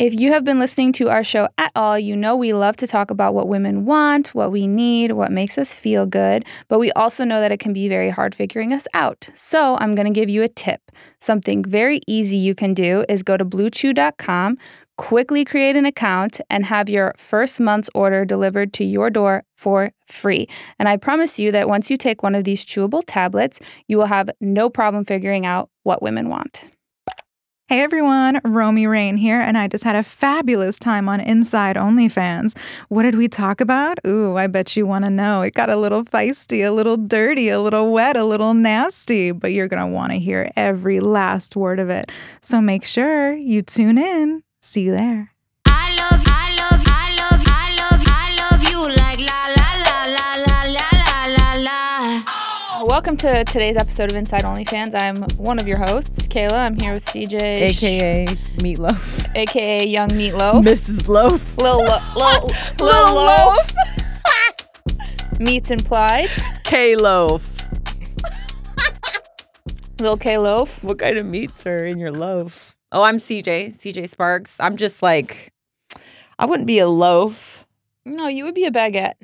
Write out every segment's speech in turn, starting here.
If you have been listening to our show at all, you know we love to talk about what women want, what we need, what makes us feel good, but we also know that it can be very hard figuring us out. So I'm going to give you a tip. Something very easy you can do is go to bluechew.com, quickly create an account, and have your first month's order delivered to your door for free. And I promise you that once you take one of these chewable tablets, you will have no problem figuring out what women want. Hey everyone, Romi Rain here, and I just had a fabulous time on Inside OnlyFans. What did we talk about? Ooh, I bet you want to know. It got a little feisty, a little dirty, a little wet, a little nasty, but you're going to want to hear every last word of it. So make sure you tune in. See you there. Welcome to today's episode of Inside OnlyFans. I'm one of your hosts, Kayla. I'm here with CJ, AKA Meatloaf. aka Young Meatloaf. Mrs. Loaf. Lil, Lo- Lil, Lil Lil Loaf. Meats implied. K Loaf. Lil K Loaf. What kind of meats are in your loaf? Oh, I'm CJ, CJ Sparxx. I'm just like, I wouldn't be a loaf. No, you would be a baguette.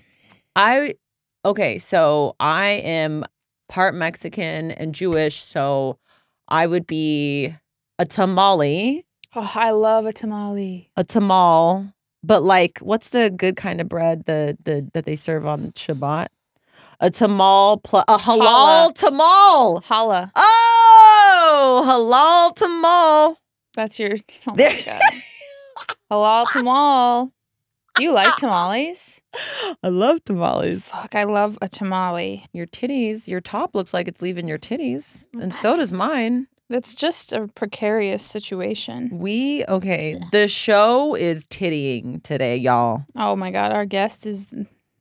I, okay, so I am part Mexican and Jewish, so I would be a tamale, Oh, I love a tamale. a tamal, but like, what's the good kind of bread the, the that they serve on Shabbat? A tamal, pl- a halal Challah. tamal. Challah. Oh, halal tamal. That's your. Oh my god. Halal tamal. Do you like tamales? I love tamales. Fuck, I love a tamale. Your titties, your top looks like it's leaving your titties, and so does mine. That's just a precarious situation. We okay. The show is tittying today, y'all. Oh my god, our guest is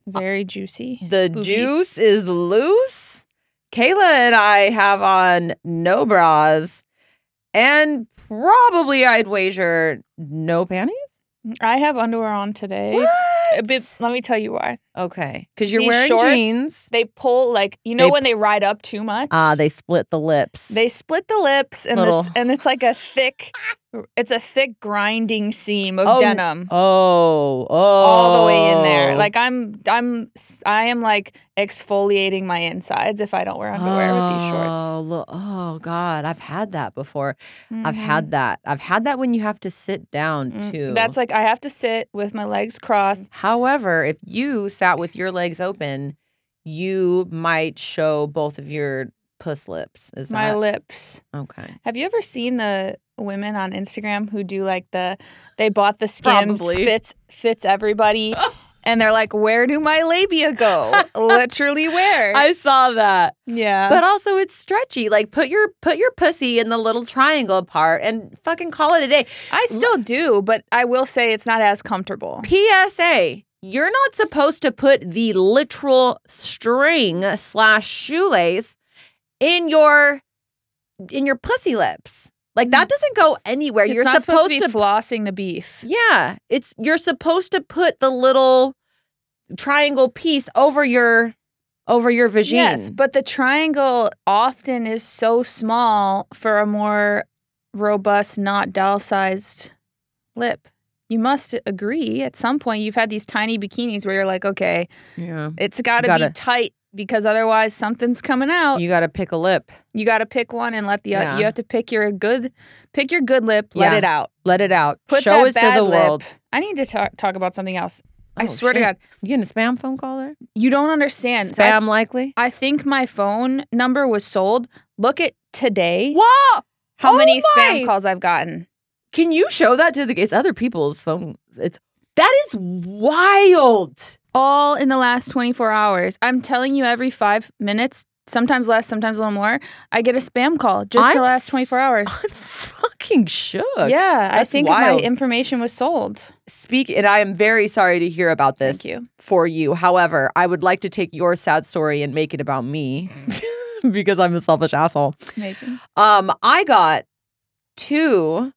very juicy. The Boobies. juice is loose. Kayla and I have on no bras, and probably I'd wager no panties. I have underwear on today. A What? bit, let me tell you why. Okay, because you're These wearing shorts, jeans. They pull like you know They- when they ride up too much. Ah, they split the lips. They split the lips and Little- this, and it's like a thick, it's a thick grinding seam of Oh, denim Oh, oh, all the way in there. Like I'm, I'm, I am like exfoliating my insides if I don't wear underwear with these Oh, shorts. lo- oh God, I've had that before. I've Mhm. had that. I've had that when you have to sit down Mm, too. That's like I have to sit with my legs crossed. However, if you sat with your legs open, you might show both of your puss lips. Is My that lips. okay? Have you ever seen the women on Instagram who do like the they bought the skims Probably. fits fits everybody and they're like where do my labia go? Literally where? I saw that, yeah. but also it's stretchy. Like put your put your pussy in the little triangle part and fucking call it a day. I still do, but I will say it's not as comfortable. PSA: You're not supposed to put the literal string slash shoelace in your in your pussy lips. Like that mm. doesn't go anywhere. It's you're not supposed, supposed to be flossing the beef. Yeah, it's you're supposed to put the little triangle piece over your over your vagine. Yes, but the triangle often is so small for a more robust, not doll sized lip. You must agree at some point you've had these tiny bikinis where you're like, okay, yeah. it's got to be tight because otherwise something's coming out. You, got to pick a lip. You got to pick one and let the Yeah. you have to pick your good pick your good lip, let it out. Let it out. Put Show that it to the lip. world. I need to talk, talk about something else. Oh, I Oh, swear to. God, You getting a spam phone call there? you don't understand. I- Spam likely. I think my phone number was sold. Look at today. Whoa! How Oh many my! spam calls I've gotten? Can you show that to the it's other people's phone? It's that is wild. All in the last 24 hours. I'm telling you, every five minutes, sometimes less, sometimes a little more, I get a spam call just the I'm last 24 hours. I'm fucking shook. Yeah, I think wild. my information was sold. Speak, and I am very sorry to hear about this Thank you. for you. However, I would like to take your sad story and make it about me because I'm a selfish asshole. Amazing. Um, I got two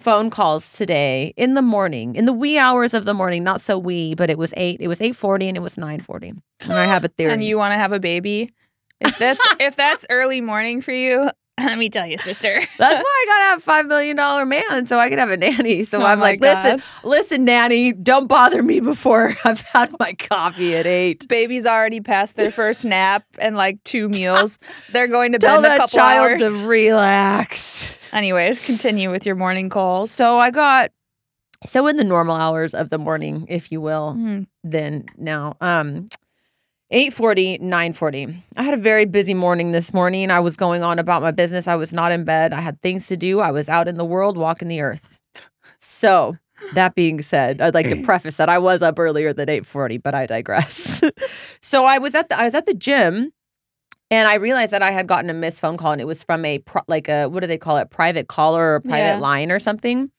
phone calls today in the morning, in the wee hours of the morning. Not so wee, but it was eight. It was eight forty, and it was nine forty. And I have a theory. And you want to have a baby? If that's if that's early morning for you, Let me tell you, sister. That's why I gotta have five million dollar man so I can have a nanny. So Oh I'm like, listen, God. listen, nanny, don't bother me before I've had my coffee at eight. Baby's already past their first nap and like two meals. They're going to bed Tell in a couple child hours. to relax. Anyways, continue with your morning calls. So I got so in the normal hours of the morning, if you will, Mhm. then now um 840 940 i had a very busy morning this morning. I was going on about my business. I was not in bed. I had things to do. I was out in the world walking the earth. So that being said i'd like to preface that i was up earlier than 840 but i digress. So i was at the i was at the gym and i realized that i had gotten a missed phone call and it was from a pro- like a what do they call it private caller or private Yeah. line or something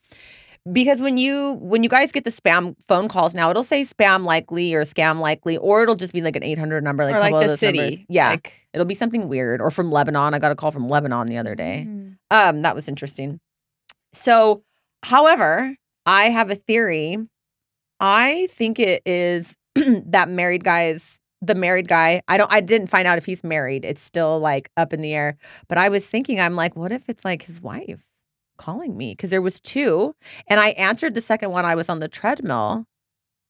because when you when you guys get the spam phone calls now it'll say spam likely or scam likely or it'll just be like an 800 number like or like the city. numbers. yeah Like, it'll be something weird or from lebanon i got a call from lebanon the other day Mhm. um that was interesting so however i have a theory i think it is that married guys the married guy. I don't i didn't find out if he's married. It's still like up in the air. But i was thinking i'm like what if it's like his wife calling me? Because there was two and i answered the second one. I was on the treadmill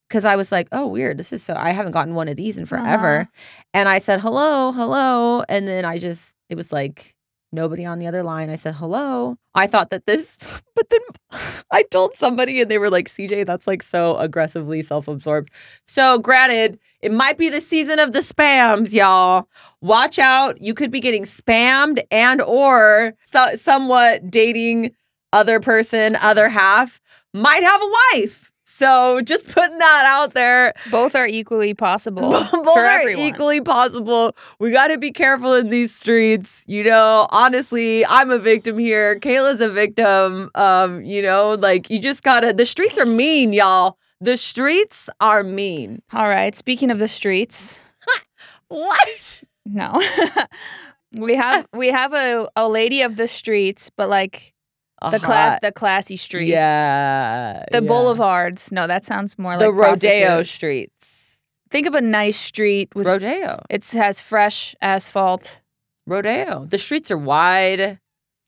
because i was like oh weird. This is so i haven't gotten one of these in forever. Uh-huh. And i said hello hello. And then i just it was like nobody on the other line. I said hello. I thought that this but then i told somebody and they were like cj that's like so aggressively self-absorbed. So granted it might be the season of the spams y'all. Watch out. You could be getting spammed and or so, somewhat dating other person other half. Might have a wife so just putting that out there Both are equally possible. both are everyone. equally possible. We got to be careful in these streets. You know, honestly, I'm a victim here. Kayla's a victim. Um, you know, like you just gotta. The streets are mean, y'all. The streets are mean. All right. Speaking of the streets, What? no. we have we have a, a lady of the streets, but like the class the classy streets. Yeah. The yeah. boulevards. No, that sounds more The like rodeo prostitute. streets. Think of a nice street with Rodeo. it has fresh asphalt. Rodeo. The streets are wide.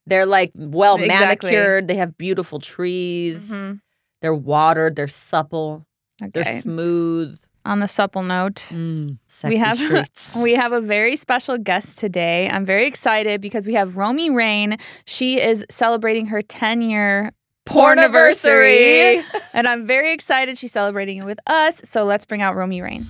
They're like well Exactly. manicured. They have beautiful trees. Mhm. They're watered. They're supple. They're smooth. On the supple note, Mm, sexy have- streets. We have a very special guest today. I'm very excited because we have Romi Rain. She is celebrating her 10 year porniversary. and I'm very excited she's celebrating it with us. So let's bring out Romi Rain.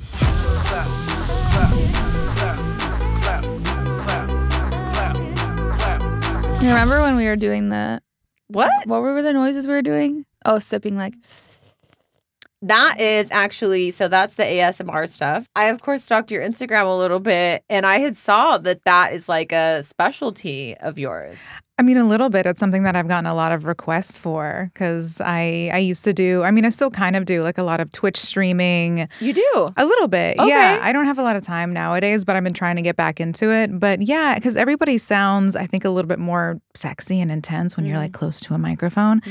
You remember when we were doing the What? what were the noises we were doing? Oh, sipping like That is actually so. That's the ASMR stuff. I of course stalked your Instagram a little bit, and I had saw that that is like a specialty of yours. I mean, a little bit. It's something that I've gotten a lot of requests for because I I used to do. I mean, I still kind of do like a lot of Twitch streaming, You do. a little bit. Okay. Yeah, I don't have a lot of time nowadays, but I've been trying to get back into it. But yeah, because everybody sounds, I think, a little bit more sexy and intense when you're Mm. like close to a microphone.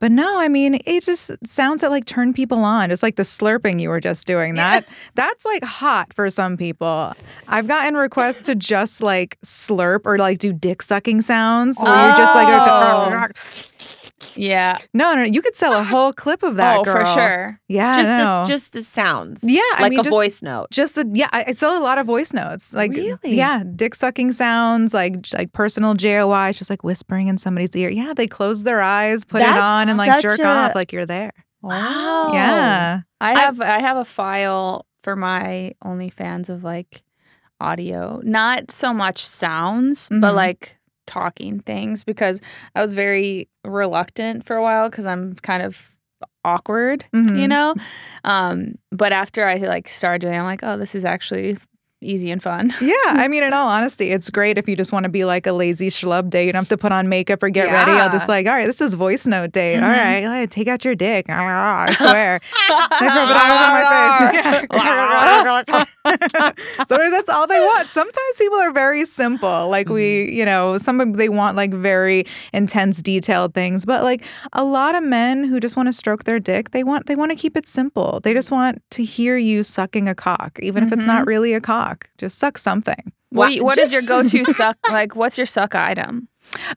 But no, I mean, it just sounds that like turn people on. It's like the slurping you were just doing. That that's like hot for some people. I've gotten requests to just like slurp or like do dick sucking sounds. Where you're just like Oh. Yeah. no, no, no, you could sell a whole clip of that. oh, for sure. Yeah, Just no. the, just the sounds. yeah, I like mean, a just, voice note. Just the yeah, I, I sell a lot of voice notes. Like Really? yeah, dick sucking sounds, like like personal JOI, it's just like whispering in somebody's ear. Yeah, they close their eyes, put That's it on, and like jerk a- off like you're there. Wow. Yeah. I I- have I, have a file for my OnlyFans of like audio, not so much sounds, but Mhm. like talking things because I was very reluctant for a while because I'm kind of awkward, you Mhm. know. Um, but after I like started doing, it, I'm like, oh, this is actually easy and fun. Yeah, I mean, in all honesty, it's great if you just want to be like a lazy schlub day. You don't have to put on makeup or get ready. I'll just like, all right, this is voice note day. All Mhm. right, take out your dick. I swear. I rub it all over my face. so that's all they want. Sometimes people are very simple. Like we, you know, some they want like very intense, detailed things. But like a lot of men who just want to stroke their dick, they want they want to keep it simple. They just want to hear you sucking a cock, even if it's not really a cock. Just suck something. What, what is your go-to suck? Like, what's your suck item?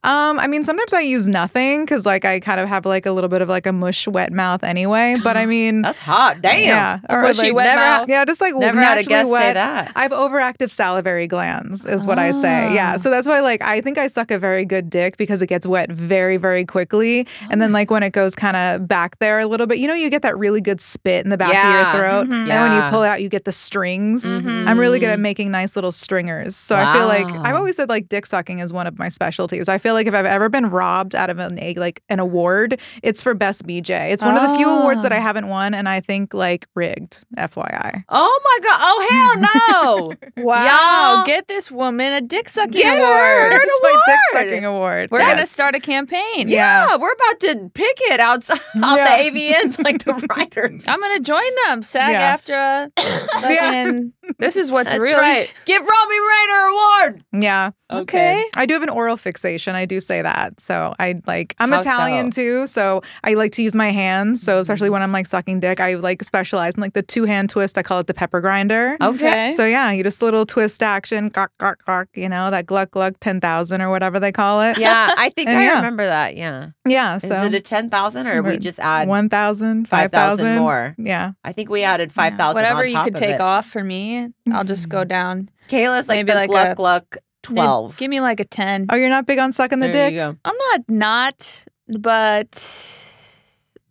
Um, I mean, sometimes I use nothing because like I kind of have like a little bit of like a mush wet mouth anyway. But I mean, That's hot. Damn. yeah, or mushy like, wet never mouth. yeah, just like Never had a guest wet. say that. I have overactive salivary glands, is what I say. Yeah. Ah. So that's why, like, I think I suck a very good dick because it gets wet very, very quickly. And then, like, when it goes kind of back there a little bit, you know, you get that really good spit in the back Yeah. of your throat. Mhm. And then when you pull it out, you get the strings. Mhm. I'm really good at making nice little stringers. So I feel like I've always said, like, dick sucking is one of my specialties. I feel like if I've ever been robbed out of an, egg, like, an award, it's for Best BJ. It's one of the few awards that I Oh. haven't won. And I think, like, rigged, FYI. Oh my god. Oh hell no. Wow. Y'all- Get this woman a dick sucking Get award. her an It's my dick sucking award. We're Yes. gonna start a campaign. Yeah. yeah, we're about to pick it outside out Yeah. the AVNs like the writers. I'm gonna join them. SAG Yeah. after fucking this is what's That's really right. Give Romy Rayner award. Yeah. okay. I do have an oral fixation. I do say that. So I like I'm How Italian so? too, so I like to use my hands. So mm-hmm. especially when I'm like sucking dick, I like specialize in like the two hand twist. I call it the pepper grinder. Okay. So yeah, you just a little twist action, gawk, gawk, gawk, you know, that gluck gluck ten thousand or whatever they call it. Yeah, I think And I yeah. remember that. Yeah. Yeah. Is So it a 10,000 or we just add one thousand, five 5,000 thousand more? Yeah. I think we added 5,000 Whatever on you could of take it. off for me, I'll just go mm-hmm. down. Kayla's like Maybe the like gluck a- gluck Maybe 12. Give me like a ten. Oh, you're not big on sucking the there dick? you go. I'm not not, but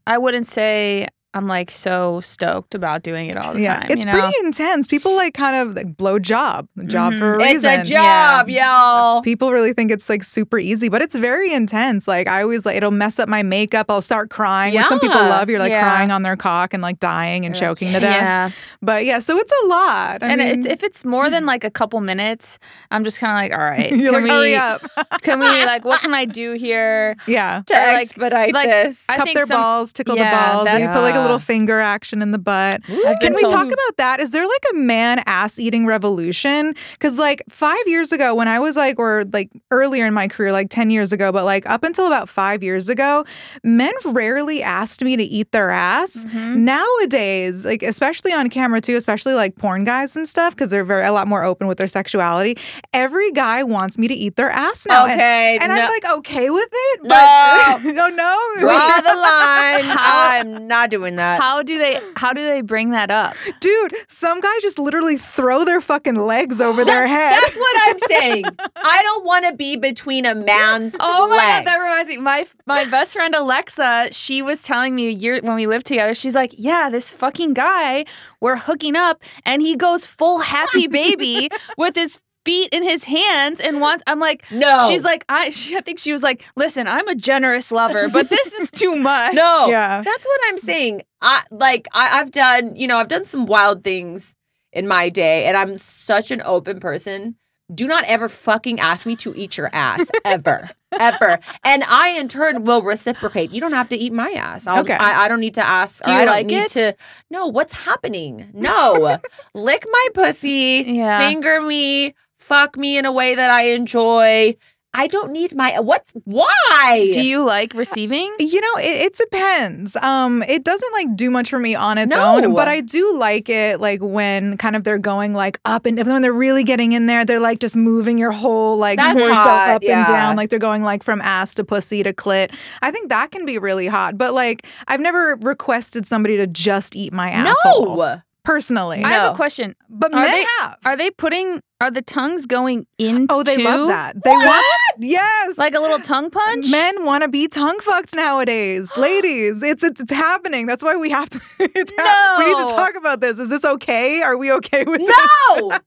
I wouldn't say I'm like so stoked about doing it all the Yeah, time. it's you know? pretty intense. People like kind of like blow job, job Mhm. for a reason. It's a job, y'all. People really think it's like super easy, but it's very intense. Like I always like it'll mess up my makeup. I'll start crying, which some people love. You're like Yeah. crying on their cock and like dying and You're like, choking to death. Yeah, But yeah, so it's a lot. I and mean, it's, if it's more than like a couple minutes, I'm just kind of like, all right, can like, hurry we? up. Can we like? What can I do here? yeah. To Or, like- expedite like, this. I Cup think their some- balls, tickle Yeah, the balls. That's- put like a little finger action in the butt. Can we told- talk about that? Is there like a man ass eating revolution? Because like five years ago, when I was like, or like earlier in my career, like 10 years ago, but like up until about five years ago, men rarely asked me to eat their ass. Mhm. Nowadays, like especially on camera too, especially like porn guys and stuff, because they're very a lot more open with their sexuality. Every guy wants me to eat their ass now. Okay. And, no. I'm like okay with it, No. but no, no, Draw the line. I'm not doing that. How do they? How do they bring that up? Dude, some guys just literally throw their fucking legs over their head. That's what I'm saying. I don't want to be between a man's Oh my god, that reminds me. My my best friend Alexa, she was telling me a year when we lived together. She's like, "Yeah, this fucking guy, we're hooking up, and he goes full happy baby with his feet in his hands and wants." I'm like, No. She's like, I. She, I think she was like, "Listen, I'm a generous lover, but this is too much." No. Yeah. That's what I'm saying. I like I, I've done, you know, I've done some wild things in my day, and I'm such an open person. Do not ever fucking ask me to eat your ass ever, ever. And I, in turn, will reciprocate. You don't have to eat my ass. I'll, Okay. I, I don't need to ask. Do you I don't like need it? to. No, what's happening? No, lick my pussy, Yeah. finger me, fuck me in a way that I enjoy. I don't need my what why? Do you like receiving? You know, it, it depends. Um, it doesn't like do much for me on its No. own, but I do like it like when kind of they're going like up and when they're really getting in there, they're like just moving your whole like That's torso hot, up yeah. and down, like they're going like from ass to pussy to clit. I think that can be really hot. But like I've never requested somebody to just eat my asshole no. Personally. I have a question. but Are men they- have. Are they putting? Are the tongues going into? oh, they love that. They want yes. Like a little tongue punch. Men want to be tongue fucked nowadays, ladies. It's, it's it's happening. That's why we have to. It's hap- we need to talk about this. Is this okay? Are we okay with No.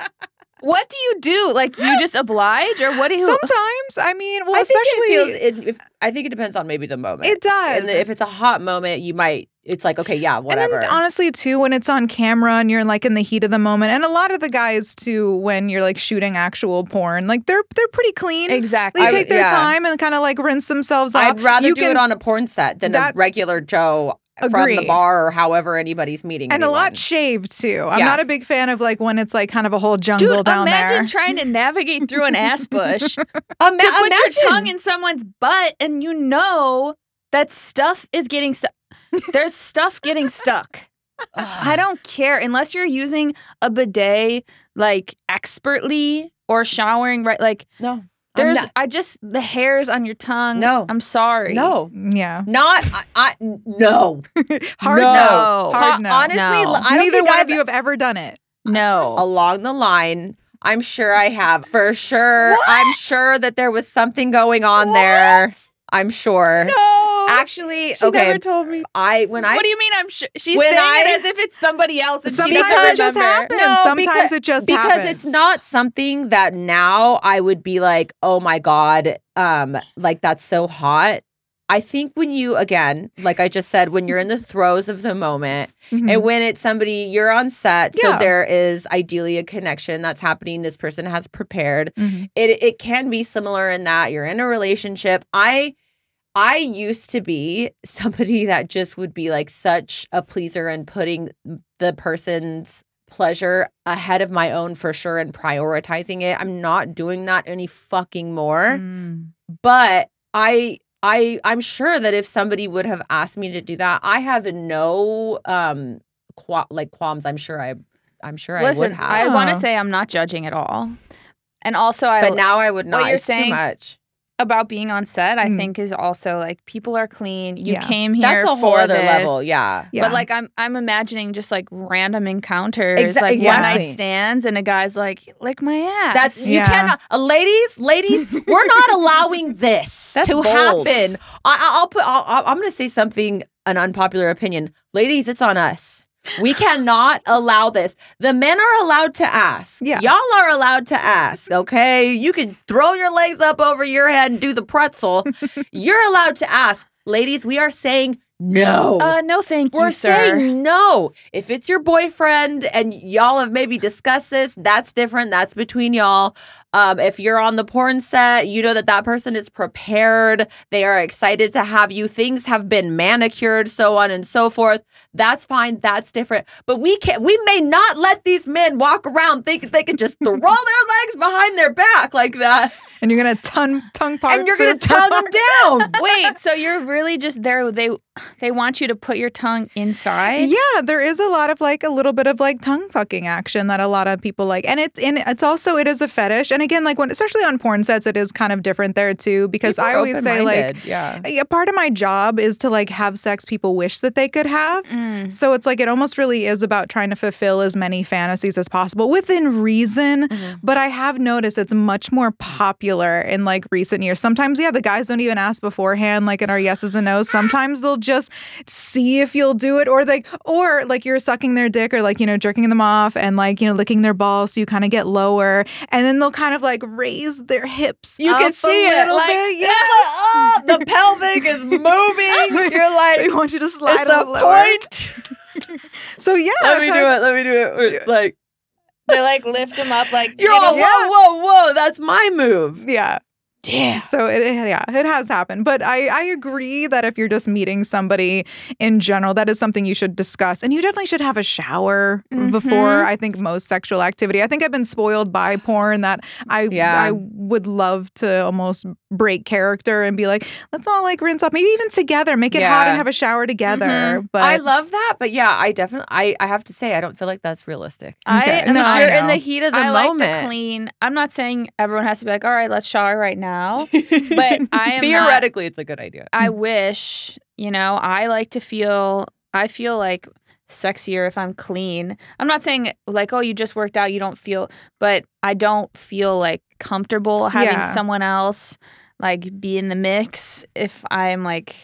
What do you do? Like you just oblige, or what do you? Sometimes, I mean, well, I think especially it feels. It, if, I think it depends on maybe the moment. it does. And if it's a hot moment, you might. It's like okay, yeah, whatever. And then honestly, too, when it's on camera and you're like in the heat of the moment, and a lot of the guys too, when you're like shooting actual porn, like they're they're pretty clean. exactly. They I take would- their yeah. time and kind of like rinse themselves off. I'd rather You do can- it on a porn set than that- a regular Joe from the bar or however anybody's meeting. and a lot shaved too. I'm Yeah. not a big fan of like when it's like kind of a whole jungle Dude, down imagine there. trying to navigate through an ass bush to Ima- put imagine. your tongue in someone's butt, and you know that stuff is getting stuck. There's stuff getting stuck. I don't care unless you're using a bidet like expertly or showering right. Like No. There's not- I just the hairs on your tongue. No. I'm sorry. no, Yeah. not I, I no. Hard No. no. Hard Ho- no. Honestly, No. I don't Neither think one I've, of you have ever done it. No. along the line. I'm sure I have for sure. I'm sure that there was something going on there. I'm sure. No. Actually, she okay. never told me. I when I what do you mean? I'm sure she's When saying I- it as if it's somebody else. And she Sometimes doesn't it just happens. No, Sometimes because- it just happens. because happens. it's not something that now I would be like, oh my god, um, like that's so hot. I think when you again, like I just said, when you're in the throes of the moment, Mhm. and when it's somebody you're on set, so there is ideally a connection that's happening. This person has prepared. Mhm. it it can be similar in that you're in a relationship. I I used to be somebody that just would be like such a pleaser and putting the person's pleasure ahead of my own for sure and prioritizing it. I'm not doing that any fucking more. Mm. But I I I'm sure that if somebody would have asked me to do that, I have no um qua- like qualms. I'm sure I I'm sure I would Listen, have. I want to say I'm not judging at all. And also, I but now I would not. what you're it's too saying- much. About being on set, I Mm. think is also like people are clean. You Yeah. came here That's a whole for other this. level. Yeah. Yeah. But like I'm I'm imagining just like random encounters, Exa- like one night stands, and a guy's like, lick my ass. That's you Yeah. cannot, uh, ladies, ladies. we're not allowing this That's to bold. happen. I, I- I'll put. I'll, I'll- I'm going to say something an unpopular opinion, ladies. It's on us. We cannot allow this. The men are allowed to ask. Yes. Y'all are allowed to ask. Okay, you can throw your legs up over your head and do the pretzel. You're allowed to ask, ladies. We are saying no. uh, no, thank you, We're sir. saying no. If it's your boyfriend and y'all have maybe discussed this, that's different. That's between y'all. Um, if you're on the porn set, you know that that person is prepared. They are excited to have you. Things have been manicured, so on and so forth. That's fine. That's different. But we can not We may not let these men walk around thinking they can just throw their legs behind their back like that, and you're gonna tongue tongue parts and you're gonna or- tongue them down. Wait, so you're really just there? They they want you to put your tongue inside. Yeah, there is a lot of like a little bit of like tongue fucking action that a lot of people like, and it's and it's also it is a fetish. And again, like when especially on porn sets, it is kind of different there too because People I always say like yeah. a part of my job is to like have sex people wish that they could have. Mm. So it's like it almost really is about trying to fulfill as many fantasies as possible within reason. Mhm. But I have noticed it's much more popular in like recent years. Sometimes, yeah, the guys don't even ask beforehand, like in our yeses and nos. Sometimes they'll just see if you'll do it, or like, or like you're sucking their dick, or like you know jerking them off, and like you know licking their balls, so you kind of get lower, and then they'll kind of like raise their hips. You can up see a it, little like- bit. Yeah, like, oh, the pelvic is moving. You're like, they want you to slide it's a a lower. point. So yeah, Let me I've do had- it. Let me do it. Like They like lift them up, like you're you all know, whoa, whoa, whoa. That's my move. Yeah. Damn. So it, it- yeah, it has happened. But I, I agree that if you're just meeting somebody in general, that is something you should discuss. And you definitely should have a shower Mhm. before I think most sexual activity. I think I've been spoiled by porn that I Yeah. I would love to almost break character and be like, let's all like rinse off, maybe even together, make it hot and have a shower together. But I love that, but yeah, I definitely, I, I have to say, I don't feel like that's realistic. I am No, not- I You're in the heat of the I like moment. the clean. I'm not saying everyone has to be like, all right, let's shower right now. But I am not- theoretically, it's a good idea. I wish, you know, I like to feel, I feel like sexier if I'm clean. I'm not saying like, oh, you just worked out, you don't feel, but I don't feel like comfortable having Yeah. someone else like be in the mix if I'm like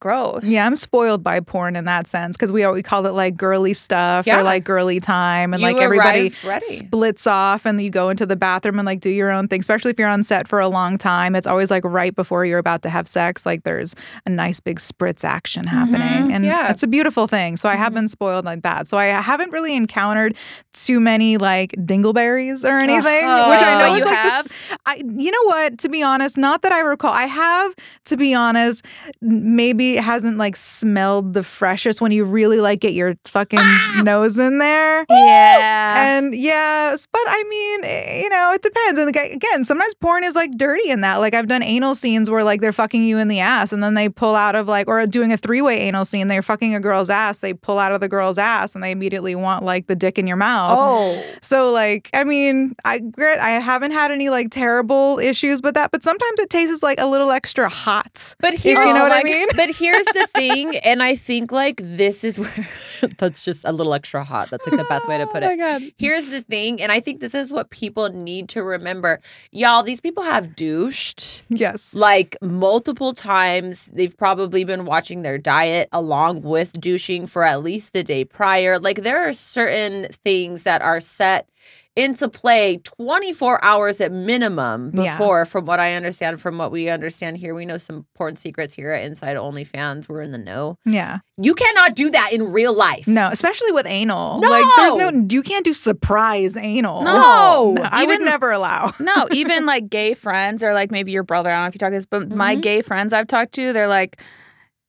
gross. Yeah, I'm spoiled by porn in that sense because we we call it like girly stuff Yeah. or like girly time, and You like everybody splits off and you go into the bathroom and like do your own thing. Especially if you're on set for a long time, it's always like right before you're about to have sex. Like there's a nice big spritz action happening, and yeah. it's a beautiful thing. So I have Mhm. been spoiled like that. So I haven't really encountered too many like dingleberries or anything, which I know Oh, is you like have? this I, you know what? To be honest, not that I recall. I have, to be honest, maybe hasn't like smelled the freshest when you really like get your fucking ah! nose in there. Yeah. And yes, but I mean, you know, it depends. And again, sometimes porn is like dirty in that. Like I've done anal scenes where like they're fucking you in the ass and then they pull out of like, or doing a three way anal scene, they're fucking a girl's ass, they pull out of the girl's ass and they immediately want like the dick in your mouth. oh. So like, I mean, I I haven't had any like terrible issues with that, but sometimes it tastes like a little extra hot. But here, you know Oh what I mean. but here's the thing, and I think like this is where that's just a little extra hot. That's like the best way to put Oh it. Here's the thing, and I think this is what people need to remember. Y'all, these people have douched Yes. like multiple times. They've probably been watching their diet along with douching for at least the day prior. Like there are certain things that are set into play 24 hours at minimum Yeah. before from what i understand from what we understand here we know some porn secrets here at inside onlyfans we're in the know Yeah. you cannot do that in real life No, especially with anal. No! Like there's no you can't do surprise anal. No. I would never allow. No, even like gay friends or like maybe your brother. I don't know if you talk this, but my Mhm. gay friends I've talked to, they're like,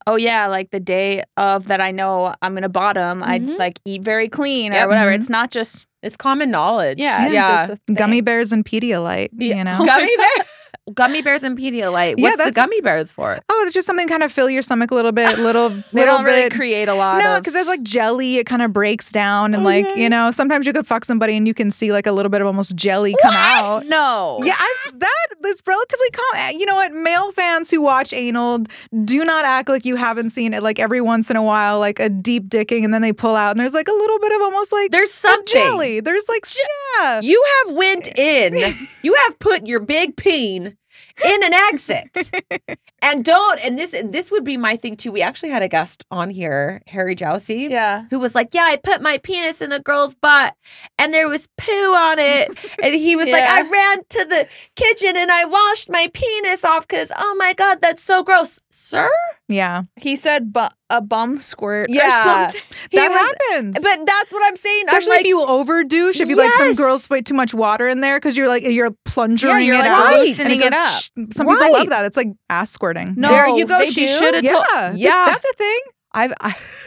oh yeah, like the day of that I know I'm gonna bottom, Mhm. I like eat very clean or Yep. whatever. Mhm. It's not just it's common knowledge yeah, it's yeah just. Gummy bears and Pedialyte, Yeah. you know. gummy bear gummy bears and pedialyte Yeah, what's the that's- gummy bears for Oh, it's just something kind of fill your stomach a little bit, little They little don't really bit. create a lot no, of because it's like jelly. It kind of breaks down, and oh, like you know, sometimes you could fuck somebody and you can see like a little bit of almost jelly come out. no. Yeah, I've, that is relatively common. Eh, you know what? Male fans who watch anal do not act like you haven't seen it. Like every once in a while, like a deep dicking, and then they pull out, and there's like a little bit of almost like there's something jelly. There's like yeah, You have went in. you have put your big peen in an exit. and don't and this and this would be my thing too. We actually had a guest on here, Harry Jousey. Yeah. Who was like, Yeah, I put my penis in a girl's butt and there was poo on it. And he was like, I ran to the kitchen and I washed my penis off because, oh my God, that's so gross. Sir? yeah. He said bu- a bum squirt or Yeah. something. That was- happens. But that's what I'm saying. I'm Especially like, if you over douche, if you like some girls put too much water in there because you're like you're plunging Yeah, you're it like out, Right. loosening and it up. goes, "Shh." Some people love that. It's like ass squirting. No, there you go. they She should have yeah, told. Yeah. that's a thing. I've, I've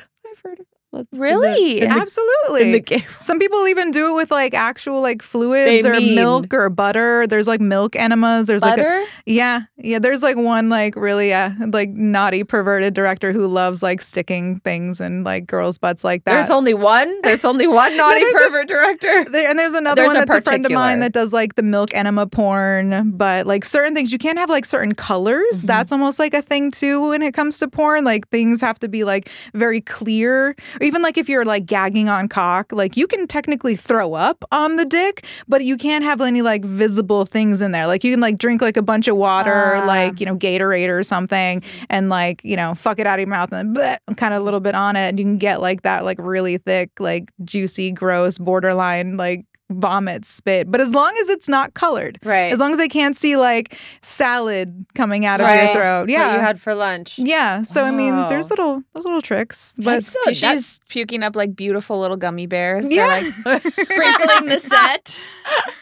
heard of. Really? In the, Absolutely. in the game. Some people even do it with like actual like fluids They or mean. milk or butter. There's like milk enemas. There's like a, yeah, yeah. There's like one like really uh, like naughty perverted director who loves like sticking things in like girls' butts like that. There's only one. There's only one naughty there's a- pervert director. There, and there's another There's one a that's a friend of mine that does like the milk enema porn, but like certain things you can't have like certain colors. Mm-hmm. That's almost like a thing too when it comes to porn. Like things have to be like very clear. Even like if you're like gagging on cock, like you can technically throw up on the dick, but you can't have any like visible things in there. Like you can like drink like a bunch of water, Ah. like you know Gatorade or something, and like you know fuck it out of your mouth and then kind of a little bit on it, and you can get like that like really thick, like juicy, gross, borderline like vomit spit. But as long as it's not colored, Right. as long as they can't see like salad coming out of your Right. throat, What yeah. you had for lunch. yeah, so I mean, there's little those little tricks, but so- She's puking up like beautiful little gummy bears. Yeah. They're like sprinkling the set.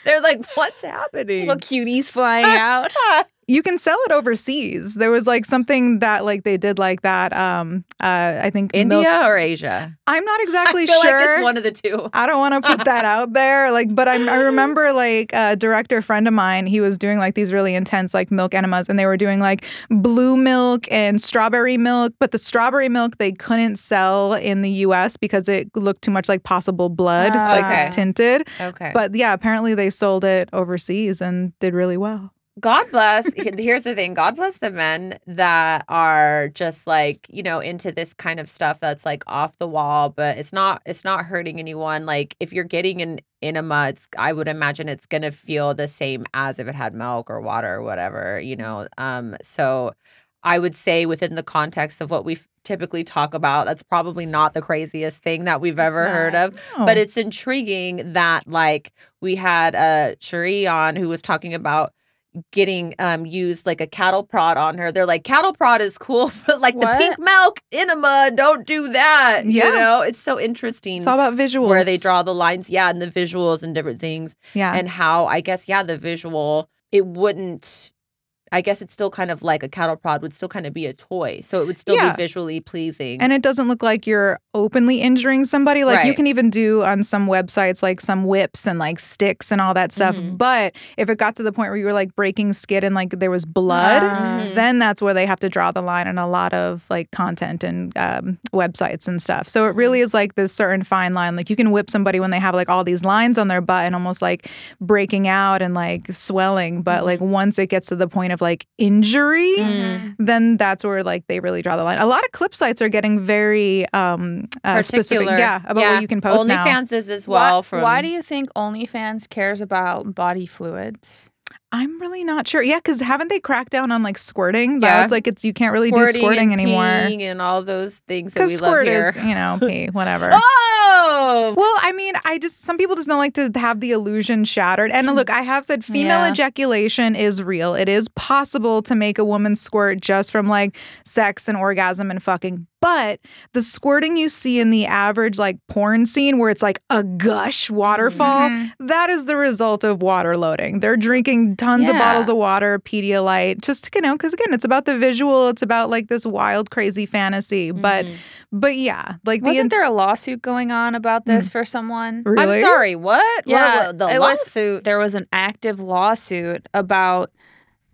They're like, what's happening? Little cuties flying out. you can sell it overseas. There was like something that like they did like that. Um, uh, I think India milk- or Asia? I'm not exactly I feel sure. like it's one of the two. I don't want to put that out there. Like, but I, I remember like a director friend of mine, he was doing like these really intense like milk enemas and they were doing like blue milk and strawberry milk. But the strawberry milk they couldn't sell in the US because it looked too much like possible blood, Ah. like Okay. tinted. Okay. But yeah, apparently they sold it overseas and did really well. God bless. Here's the thing. God bless the men that are just like, you know, into this kind of stuff that's like off the wall, but it's not it's not hurting anyone. Like if you're getting an enema, it's I would imagine it's gonna feel the same as if it had milk or water or whatever, you know. Um so I would say within the context of what we typically talk about, that's probably not the craziest thing that we've ever heard of. Oh. But it's intriguing that like we had uh Cherie on who was talking about getting um used like a cattle prod on her. They're like cattle prod is cool, but like What? the pink milk enema, don't do that. Yeah. You know, it's so interesting it's all about visuals. where they draw the lines, yeah, and the visuals and different things Yeah. and how I guess yeah, the visual it wouldn't I guess it's still kind of like a cattle prod would still kind of be a toy, so it would still Yeah. be visually pleasing. And it doesn't look like you're openly injuring somebody. Like you can even do on some websites like some whips and like sticks and all that stuff. Mhm. But if it got to the point where you were like breaking skin and like there was blood, Ah. then that's where they have to draw the line on a lot of like content and um, websites and stuff. So it really is like this certain fine line. Like you can whip somebody when they have like all these lines on their butt and almost like breaking out and like swelling. But like once it gets to the point of like injury, Mm. then that's where like they really draw the line. A lot of clip sites are getting very um uh, specific, Particular. yeah, about Yeah. what you can post now. OnlyFans is as well. why, from why do you think OnlyFans cares about body fluids? I'm really not sure. Yeah, because haven't they cracked down on like squirting? Yeah. it's like it's you can't really do squirting and anymore and all those things that we because love squirt here. is you know pee whatever. oh, Well, I mean, I just some people just don't like to have the illusion shattered. And look, I have said female Yeah. ejaculation is real. It is possible to make a woman squirt just from like sex and orgasm and fucking. But the squirting you see in the average like porn scene where it's like a gush waterfall, Mhm. that is the result of water loading. They're drinking tons of bottles of water, Pedialyte, just to, you know, because again, it's about the visual. It's about like this wild, crazy fantasy. But Mhm. but yeah, like Wasn't there a lawsuit going on about this for someone? really I'm sorry. What? Yeah, What- the it was- lawsuit. There was an active lawsuit about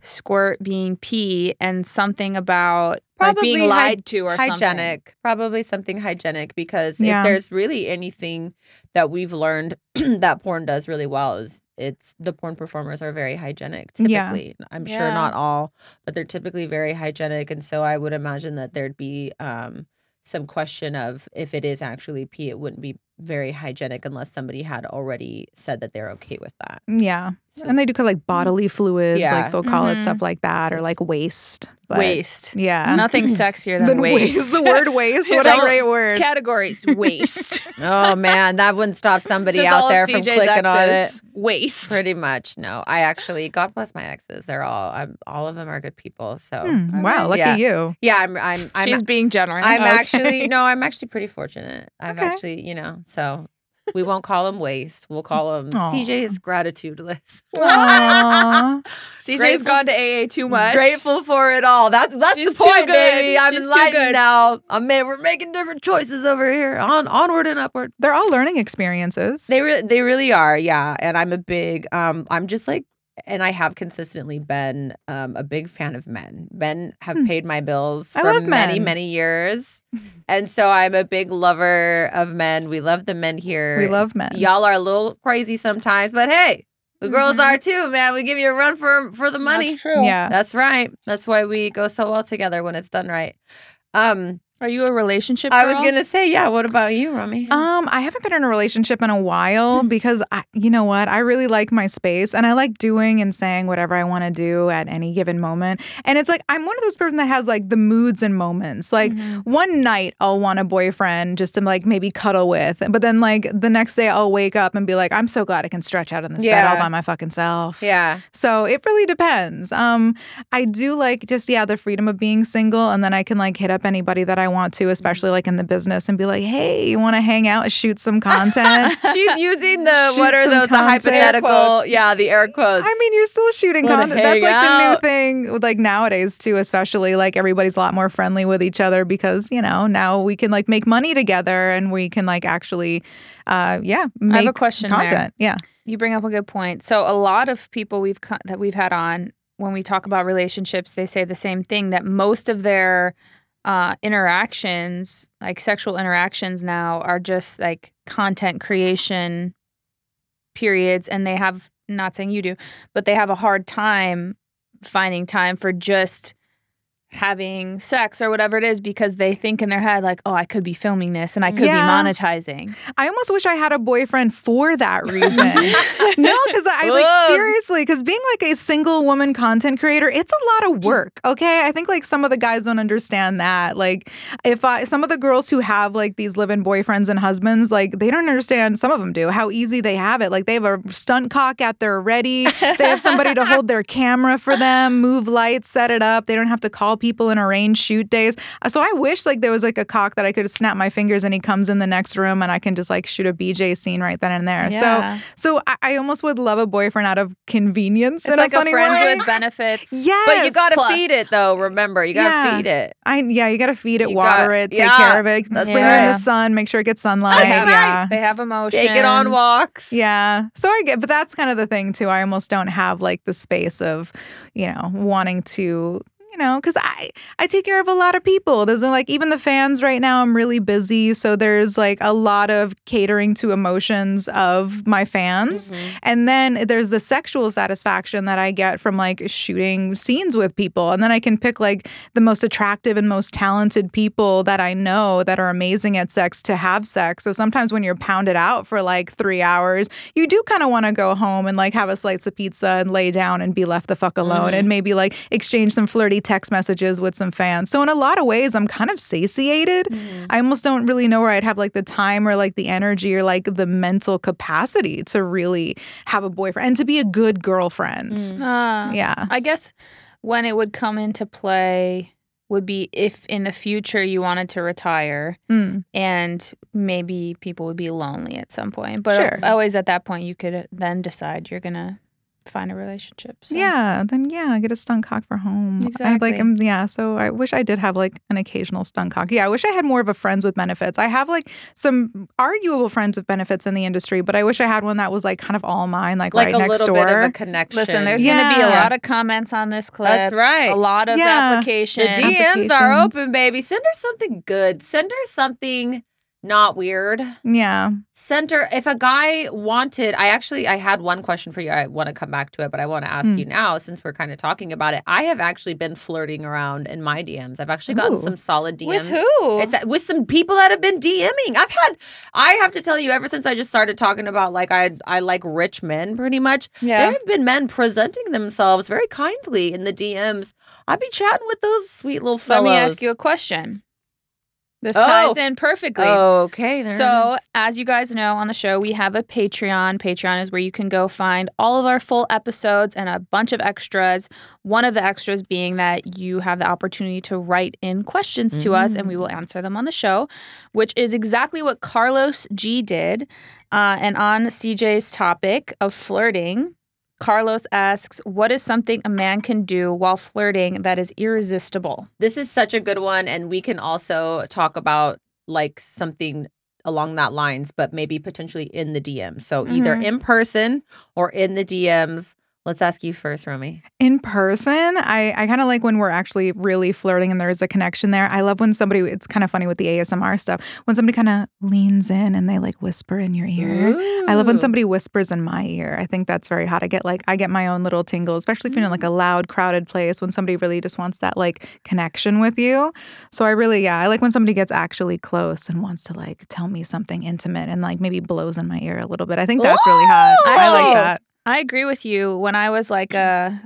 squirt being pee and something about like being Probably hy- lied to or something. hygienic probably something hygienic because Yeah. if there's really anything that we've learned that porn does really well is it's the porn performers are very hygienic Yeah. typically i'm sure Yeah. not all but they're typically very hygienic and so i would imagine that there'd be um some question of if it is actually pee it wouldn't be very hygienic unless somebody had already said that they're okay with that Yeah. So And they do call like bodily fluids, Yeah. like they'll call it Mhm. stuff like that, or like waste. But Waste. Yeah. Nothing sexier than Then waste. The word waste. What a great word. Categories waste. oh man that wouldn't stop somebody out there from CJ's clicking on it. Waste. Pretty much, no. I actually, God bless my exes. They're all, I'm, all of them are good people. So, Hmm, wow, lucky Yeah. you. yeah, I'm, I'm, I'm, She's being generous. I'm Okay. actually, no, I'm actually pretty fortunate. I've Okay. actually, you know, so we won't call them waste. We'll call them Aw. CJ's gratitudeless. Aw. CJ's Grateful- gone to AA too much. Grateful for it all. That's that's She's the too point, good. baby. I'm She's too enlightened good. now. I mean, we're making different choices over here. On onward and upward. They're all learning experiences. They re- they really are, yeah. And I'm a big um I'm just like and I have consistently been um a big fan of men. Men have Hmm. paid my bills I for love many men. many years. and so I'm a big lover of men. We love the men here. we love men. Y'all are a little crazy sometimes, but hey, the girls Mhm. are too, man. We give you a run for for the money. That's true. Yeah. That's right. That's why we go so well together when it's done right. Um Are you a relationship? I was gonna say, yeah, what about you, Romi? Um, I haven't been in a relationship in a while because I, you know what, I really like my space and I like doing and saying whatever I want to do at any given moment. And it's like I'm one of those person that has like the moods and moments. Like Mhm. one night I'll want a boyfriend just to like maybe cuddle with, but then like the next day I'll wake up and be like, I'm so glad I can stretch out in this bed all by my fucking self. yeah. So it really depends. Um, I do like just yeah the freedom of being single, and then I can like hit up anybody that I want to, especially like in the business, and be like, hey, you want to hang out, shoot some content. She's using the what are those the hypothetical? Yeah, the air quotes. I mean, you're still shooting Wanna content. That's like the new thing, like nowadays too. Especially like everybody's a lot more friendly with each other because you know now we can like make money together and we can like actually, uh, yeah, make I have a question there. content. Yeah, You bring up a good point. So a lot of people we've co- that we've had on when we talk about relationships, they say the same thing that most of their uh, interactions, like sexual interactions, now are just like content creation periods, and they have not saying you do, but they have a hard time finding time for just having sex or whatever it is because they think in their head like oh i could be filming this and i could Yeah. be monetizing I almost wish I had a boyfriend for that reason. no, because I like seriously, because being like a single woman content creator, it's a lot of work. Okay, I think like some of the guys don't understand that. Like, if I some of the girls who have like these live-in boyfriends and husbands, like they don't understand. Some of them do how easy they have it. Like they have a stunt cock at their ready. They have somebody to hold their camera for them, move lights, set it up. They don't have to call people in a range shoot days. Uh, So I wish like there was like a cock that I could snap my fingers and he comes in the next room and I can just like shoot a BJ scene right then and there. Yeah. So so I, I almost would love a boyfriend out of convenience it's in like a a, friends way. with benefits. Yes. But you gotta Plus. feed it though. Remember, you gotta Yeah. feed it. I yeah, you gotta feed it, You water got- it, take yeah, care of it, that's bring it in the sun, make sure it gets sunlight. That's. Yeah. They have emotions. Take it on walks. Yeah. So I get, but that's kind of the thing too. I almost don't have like the space of, you know, wanting to, you know, because I I take care of a lot of people. There's like even the fans right now. I'm really busy, so there's like a lot of catering to emotions of my fans, Mm-hmm. and then there's the sexual satisfaction that I get from like shooting scenes with people, and then I can pick like the most attractive and most talented people that I know that are amazing at sex to have sex. So sometimes when you're pounded out for like three hours, you do kind of want to go home and like have a slice of pizza and lay down and be left the fuck alone and maybe like exchange some flirty text messages with some fans. So in a lot of ways, I'm kind of satiated. I almost don't really know where I'd have like the time or like the energy or like the mental capacity to really have a boyfriend and to be a good girlfriend. Ah. Yeah. I guess when it would come into play would be if in the future you wanted to retire Mm. and maybe people would be lonely at some point. But Sure. always at that point, you could then decide you're going to find a relationship. So. Yeah, then yeah, get a stunt cock for home. I Exactly. like um, yeah, so I wish I did have like an occasional stunt cock. Yeah, I wish I had more of a friends with benefits. I have like some arguable friends with benefits in the industry, but I wish I had one that was like kind of all mine, like, Like right next little door. bit of a connection. Listen, there's going to be a lot of comments on this clip. That's right. A lot of Yeah. The applications. DMs are open, baby. Send her something good. Send her something not weird. yeah. Center if a guy wanted. I actually I had one question for you. I want to come back to it, but I want to ask Mm. you now since we're kind of talking about it. I have actually been flirting around in my DMs. I've actually gotten Ooh. some solid DMs. With who? It's uh, with some people that have been DMing. I've had I have to tell you ever since I just started talking about like I I like rich men pretty much. yeah. There have been men presenting themselves very kindly in the DMs. I'd be chatting with those sweet little fellows. Let me ask you a question. This Oh. ties in perfectly. Okay, there So, it is. as you guys know on the show, we have a Patreon. Patreon is where you can go find all of our full episodes and a bunch of extras. One of the extras being that you have the opportunity to write in questions to us and we will answer them on the show, which is exactly what Carlos G did. Uh, and on CJ's topic of flirting, Carlos asks, What is something a man can do while flirting that is irresistible? This is such a good one, and we can also talk about like something along that lines, but maybe potentially in the DMs. So either Mhm. in person or in the DMs. Let's ask you first, Romi. In person, I, I kind of like when we're actually really flirting and there's a connection there. I love when somebody, it's kind of funny with the ASMR stuff, when somebody kind of leans in and they like whisper in your ear. I love when somebody whispers in my ear. I think that's very hot. I get like I get my own little tingle, especially if you're in like a mm. loud, crowded place when somebody really just wants that like connection with you. So I really, yeah, I like when somebody gets actually close and wants to like tell me something intimate and like maybe blows in my ear a little bit. I think that's really hot. I Actually, like that. I agree with you. When I was like a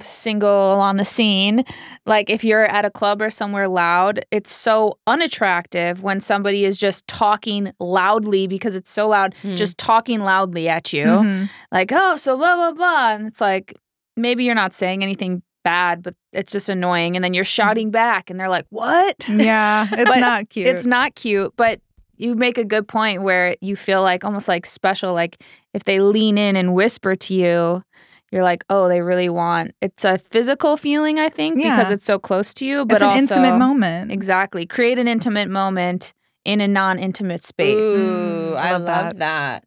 single on the scene, like if you're at a club or somewhere loud, it's so unattractive when somebody is just talking loudly because it's so loud, Hmm. just talking loudly at you. Mhm. Like, oh, so blah, blah, blah. And it's like, maybe you're not saying anything bad, but it's just annoying. And then you're shouting back and they're like, what? Yeah, it's not cute. It's not cute, but you make a good point where you feel like almost like special. Like if they lean in and whisper to you, you're like, oh, they really want. It's a physical feeling, I think, because it's so close to you. But it's an also, intimate moment. Exactly, create an intimate moment in a non-intimate space. Ooh, Mm, I love love that.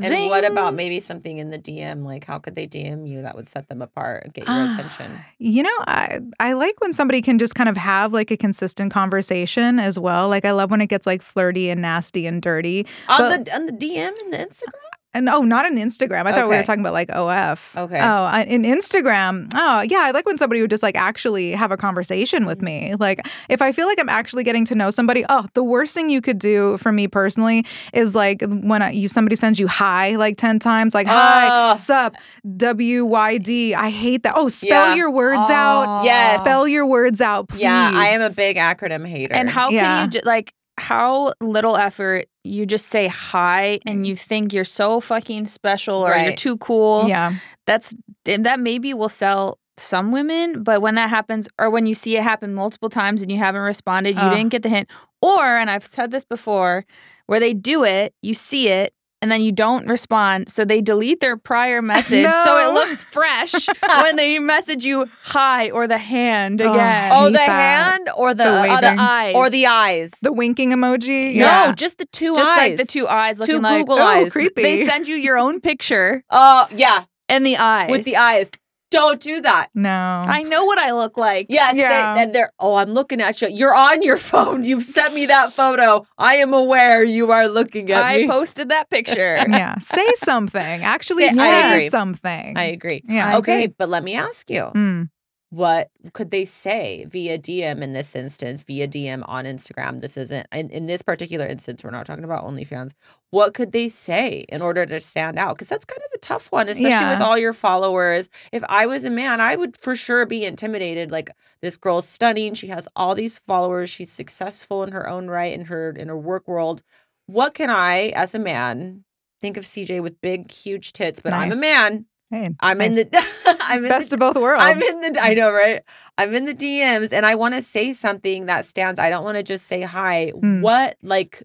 And what about maybe something in the DM? Like, how could they DM you that would set them apart and get your Ah, attention? You know, I I like when somebody can just kind of have like a consistent conversation as well. Like I love when it gets like flirty and nasty and dirty. On but- the on the DM and the Instagram? And oh, not an Instagram. I thought we were talking about like OF. Okay. Oh, in Instagram. Oh, yeah. I like when somebody would just like actually have a conversation with me. Like if I feel like I'm actually getting to know somebody. Oh, the worst thing you could do for me personally is like when I, you somebody sends you hi like ten times, like hi, Oh. sup, W Y D. I hate that. Oh, spell Yeah. your words out. Yes. Spell your words out, please. Yeah, I am a big acronym hater. And how Yeah. can you ju- like how little effort you just say hi and you think you're so fucking special or you're too cool. Yeah. That's that maybe will sell some women, but when that happens, or when you see it happen multiple times and you haven't responded, you didn't get the hint. Or, and I've said this before, where they do it, you see it, and then you don't respond. So they delete their prior message. So it looks fresh when they message you hi or the hand Oh, again. Oh, hate the that. hand or the, The Uh, the eyes. or the eyes. The winking emoji. No, just the two Just eyes. like the two eyes looking two like Google Oh, eyes. creepy. they send you your own picture Oh, yeah, and the eyes. with the eyes. Don't do that. no. I know what I look like. Yes, Yeah. they, and they're. Oh, I'm looking at you. You're on your phone. You've sent me that photo. I am aware you are looking at I me. I posted that picture. yeah. Say something. Actually Say- say, I something. I agree. yeah. Okay, but let me ask you. Mm. What could they say via DM in this instance, via DM on Instagram? This isn't in, in this particular instance, we're not talking about OnlyFans. What could they say in order to stand out? Because that's kind of a tough one, especially with all your followers. If I was a man, I would for sure be intimidated. Like this girl's stunning. She has all these followers. She's successful in her own right in her in her work world. What can I, as a man, think of CJ with big, huge tits, but I'm a man. Hey, I'm in the I'm in best the of both worlds. I'm in the I know, right? I'm in the DMs and I want to say something that stands. I don't want to just say hi. Mm. What like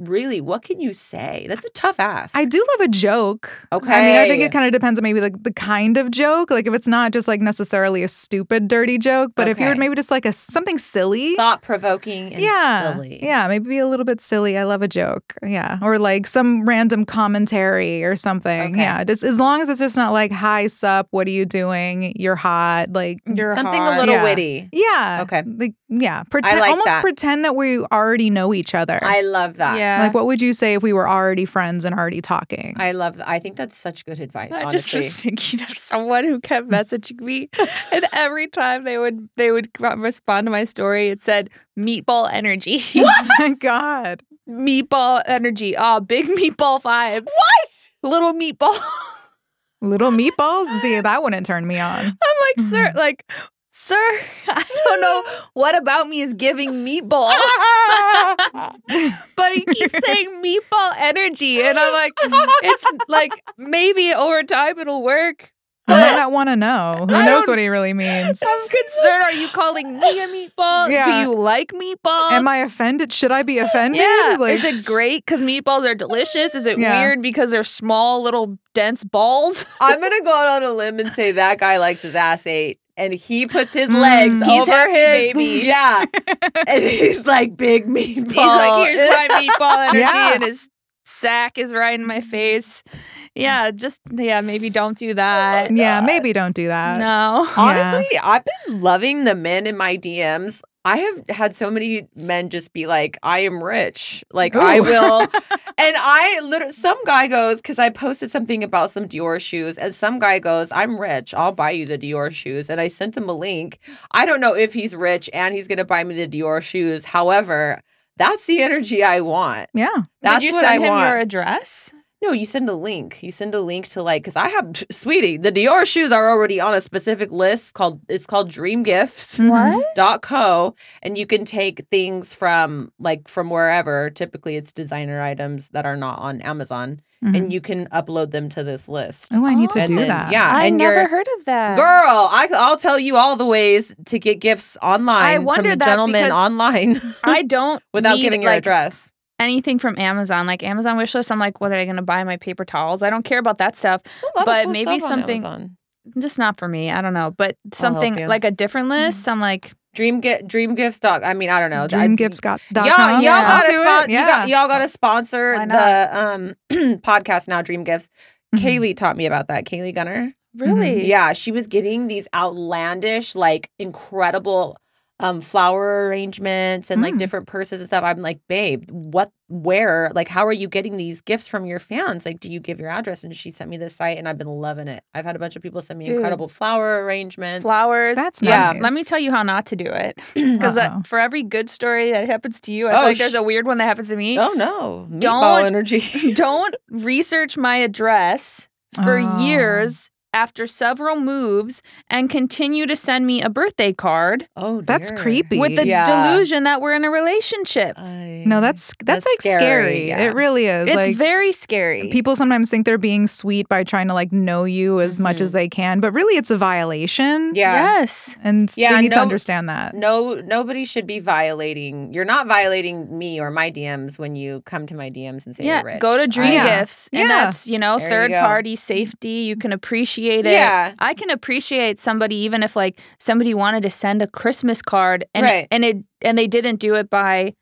really, what can you say? That's a tough ask. I do love a joke. Okay. I mean, I think it kind of depends on maybe like the kind of joke. Like if it's not just like necessarily a stupid, dirty joke, but if you're maybe just like a something silly. thought provoking and yeah, silly. yeah, maybe be a little bit silly. I love a joke, yeah, or like some random commentary or something. Okay. Yeah, just as long as it's just not like "Hi, sup, what are you doing? You're hot." Like, You're Something hot. a little Yeah. witty. yeah, Okay. like yeah, pretend like almost that. pretend that we already know each other. I love that. Yeah. like, what would you say if we were already friends and already talking? I love that. I think that's such good advice, I just was thinking of someone who kept messaging me, and every time they would they would respond to my story, it said meatball energy. oh my god. meatball energy. Oh, big meatball vibes. What? Little meatball. Little meatballs? See, that wouldn't turn me on. I'm like, sir, like, sir, I don't know what about me is giving meatball. but he keeps saying meatball energy. And I'm like, it's like maybe over time it'll work. I might not want to know. Who I knows what he really means? I'm concerned. Are you calling me a meatball? Do you like meatballs? Am I offended? Should I be offended? Yeah. Like, Is it great because meatballs are delicious? Is it Yeah. weird because they're small, little, dense balls? I'm gonna go out on a limb and say that guy likes his ass ate. And he puts his Mm. legs He's over his baby. Yeah. and he's like big meatball. He's like, here's my meatball energy, Yeah. and his sack is right in my face. Yeah, just yeah, maybe don't do that. yeah, maybe don't do that. No. Honestly, I've been loving the men in my DMs. I have had so many men just be like, I am rich. Like, I will. and I literally, some guy goes, because I posted something about some Dior shoes, and some guy goes, I'm rich. I'll buy you the Dior shoes. And I sent him a link. I don't know if he's rich and he's going to buy me the Dior shoes. However, that's the energy I want. Yeah. That's Did you what send I him want. your address? No, you send a link. You send a link to like because I have sweetie, the Dior shoes are already on a specific list called it's called Dream Gifts Mhm. What? dot co and you can take things from like from wherever typically it's designer items that are not on amazon Mhm. and you can upload them to this list Oh, I need to Oh. And do then- that. yeah I and never heard of that. girl I, i'll tell you all the ways to get gifts online from wondered the that gentleman because online I don't without need, giving your like, address anything from Amazon, like Amazon wishlist. I'm like, what are they going to buy my paper towels? I don't care about that stuff. It's a lot of but cool maybe stuff on something- Amazon. Just not for me. I don't know. But something like a different list. I'm like, dream get dream gifts dot i mean i don't know I- Dreamgifts.com. Y'all, y'all Yeah. gotta do spon- it. you Yeah. got, y'all gotta sponsor the um podcast now, Dream Gifts. Mhm. Kaylee taught me about that. Kayley Gunner. really? Yeah, she was getting these outlandish, like incredible um flower arrangements and like Mm. different purses and stuff. I'm like, babe, what where? Like, how are you getting these gifts from your fans? Like, do you give your address? And she sent me this site and I've been loving it. I've had a bunch of people send me Dude. incredible flower arrangements. Flowers. That's yeah. nice. Let me tell you how not to do it. Because Uh-oh. for every good story that happens to you, I Oh, feel like sh- there's a weird one that happens to me. oh no. Meatball Don't- energy. Don't research my address for Oh. years after several moves and continue to send me a birthday card Oh, That's creepy. with the Yeah. delusion that we're in a relationship. I- no, that's that's, That's like scary. scary, yeah. It really is. it's like very scary. people sometimes think they're being sweet by trying to like know you as much Mhm. as they can, but really it's a violation. Yeah. Yes. And Yeah, they need to understand that. No, nobody should be violating. You're not violating me or my DMs when you come to my DMs and say Yeah, you're rich. go to Dream Yeah. Gifts, and Yeah. that's you know There third go. party safety. You can appreciate it. Yeah. I can appreciate somebody even if like somebody wanted to send a Christmas card and Right. and it and they didn't do it by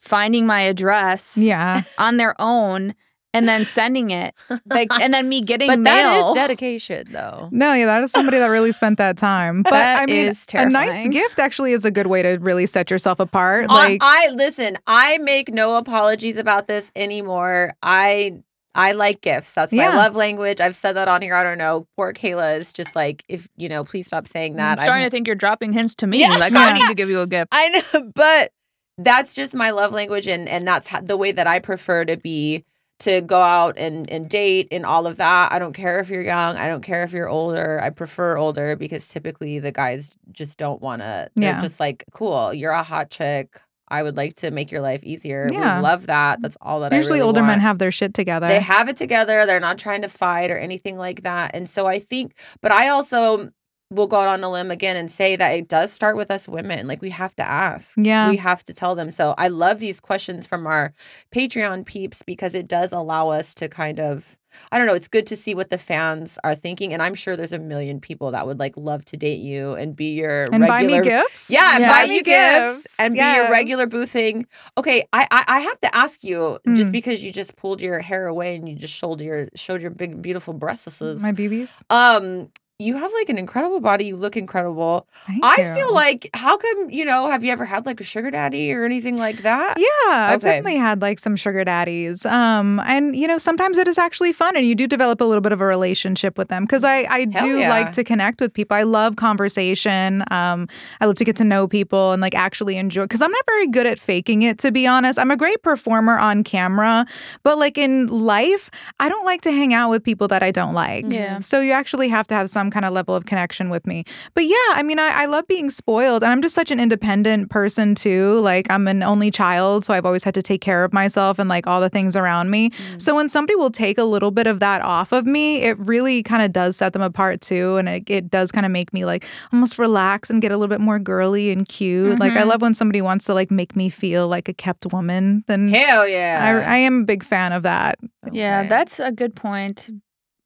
finding my address Yeah. on their own and then sending it like and then me getting But mail. that is dedication, though. No, yeah, that is somebody that really spent that time. But That I mean, is a nice gift actually is a good way to really set yourself apart. I- Like, I, listen. I make no apologies about this anymore. I I like gifts. That's Yeah. my love language. I've said that on here. I don't know. Poor Kayla is just like, if you know, please stop saying that. I'm starting I'm- to think you're dropping hints to me. Yeah. Like Yeah. I need to give you a gift. I know, but that's just my love language, and and that's the way that I prefer to be to go out and and date and all of that. I don't care if you're young. I don't care if you're older. I prefer older because typically the guys just don't want to. They're Yeah. just like, cool, you're a hot chick. I would like to make your life easier. Yeah. We love that. That's all that usually really older men have their shit together. They have it together. They're not trying to fight or anything like that. And so I think, but I also will go out on a limb again and say that it does start with us women. Like we have to ask. Yeah. We have to tell them. So I love these questions from our Patreon peeps because it does allow us to kind of I don't know, it's good to see what the fans are thinking. And I'm sure there's a million people that would like love to date you and be your and buy me gifts. yeah, and buy you gifts, gifts. and be your regular boothing. Okay, I, I I have to ask you, just Mm. because you just pulled your hair away and you just showed your showed your big beautiful breasts. My BBs. Um, you have like an incredible body. You look incredible. Thank I you. feel like, how come you know? Have you ever had like a sugar daddy or anything like that? Yeah, I've definitely had like some sugar daddies. Um, and you know, sometimes it is actually fun, and you do develop a little bit of a relationship with them because I I Hell do yeah. like to connect with people. I love conversation. Um, I love to get to know people and like actually enjoy. Because I'm not very good at faking it, to be honest. I'm a great performer on camera, but like in life, I don't like to hang out with people that I don't like. Yeah. So you actually have to have some kind of level of connection with me. But yeah, I mean, I, I love being spoiled, and I'm just such an independent person too. Like I'm an only child, so I've always had to take care of myself and like all the things around me. So when somebody will take a little bit of that off of me, it really kind of does set them apart too, and it, it does kind of make me like almost relax and get a little bit more girly and cute. Like I Mhm. love when somebody wants to like make me feel like a kept woman. Then Hell I, yeah. I am a big fan of that. Yeah, Okay. that's a good point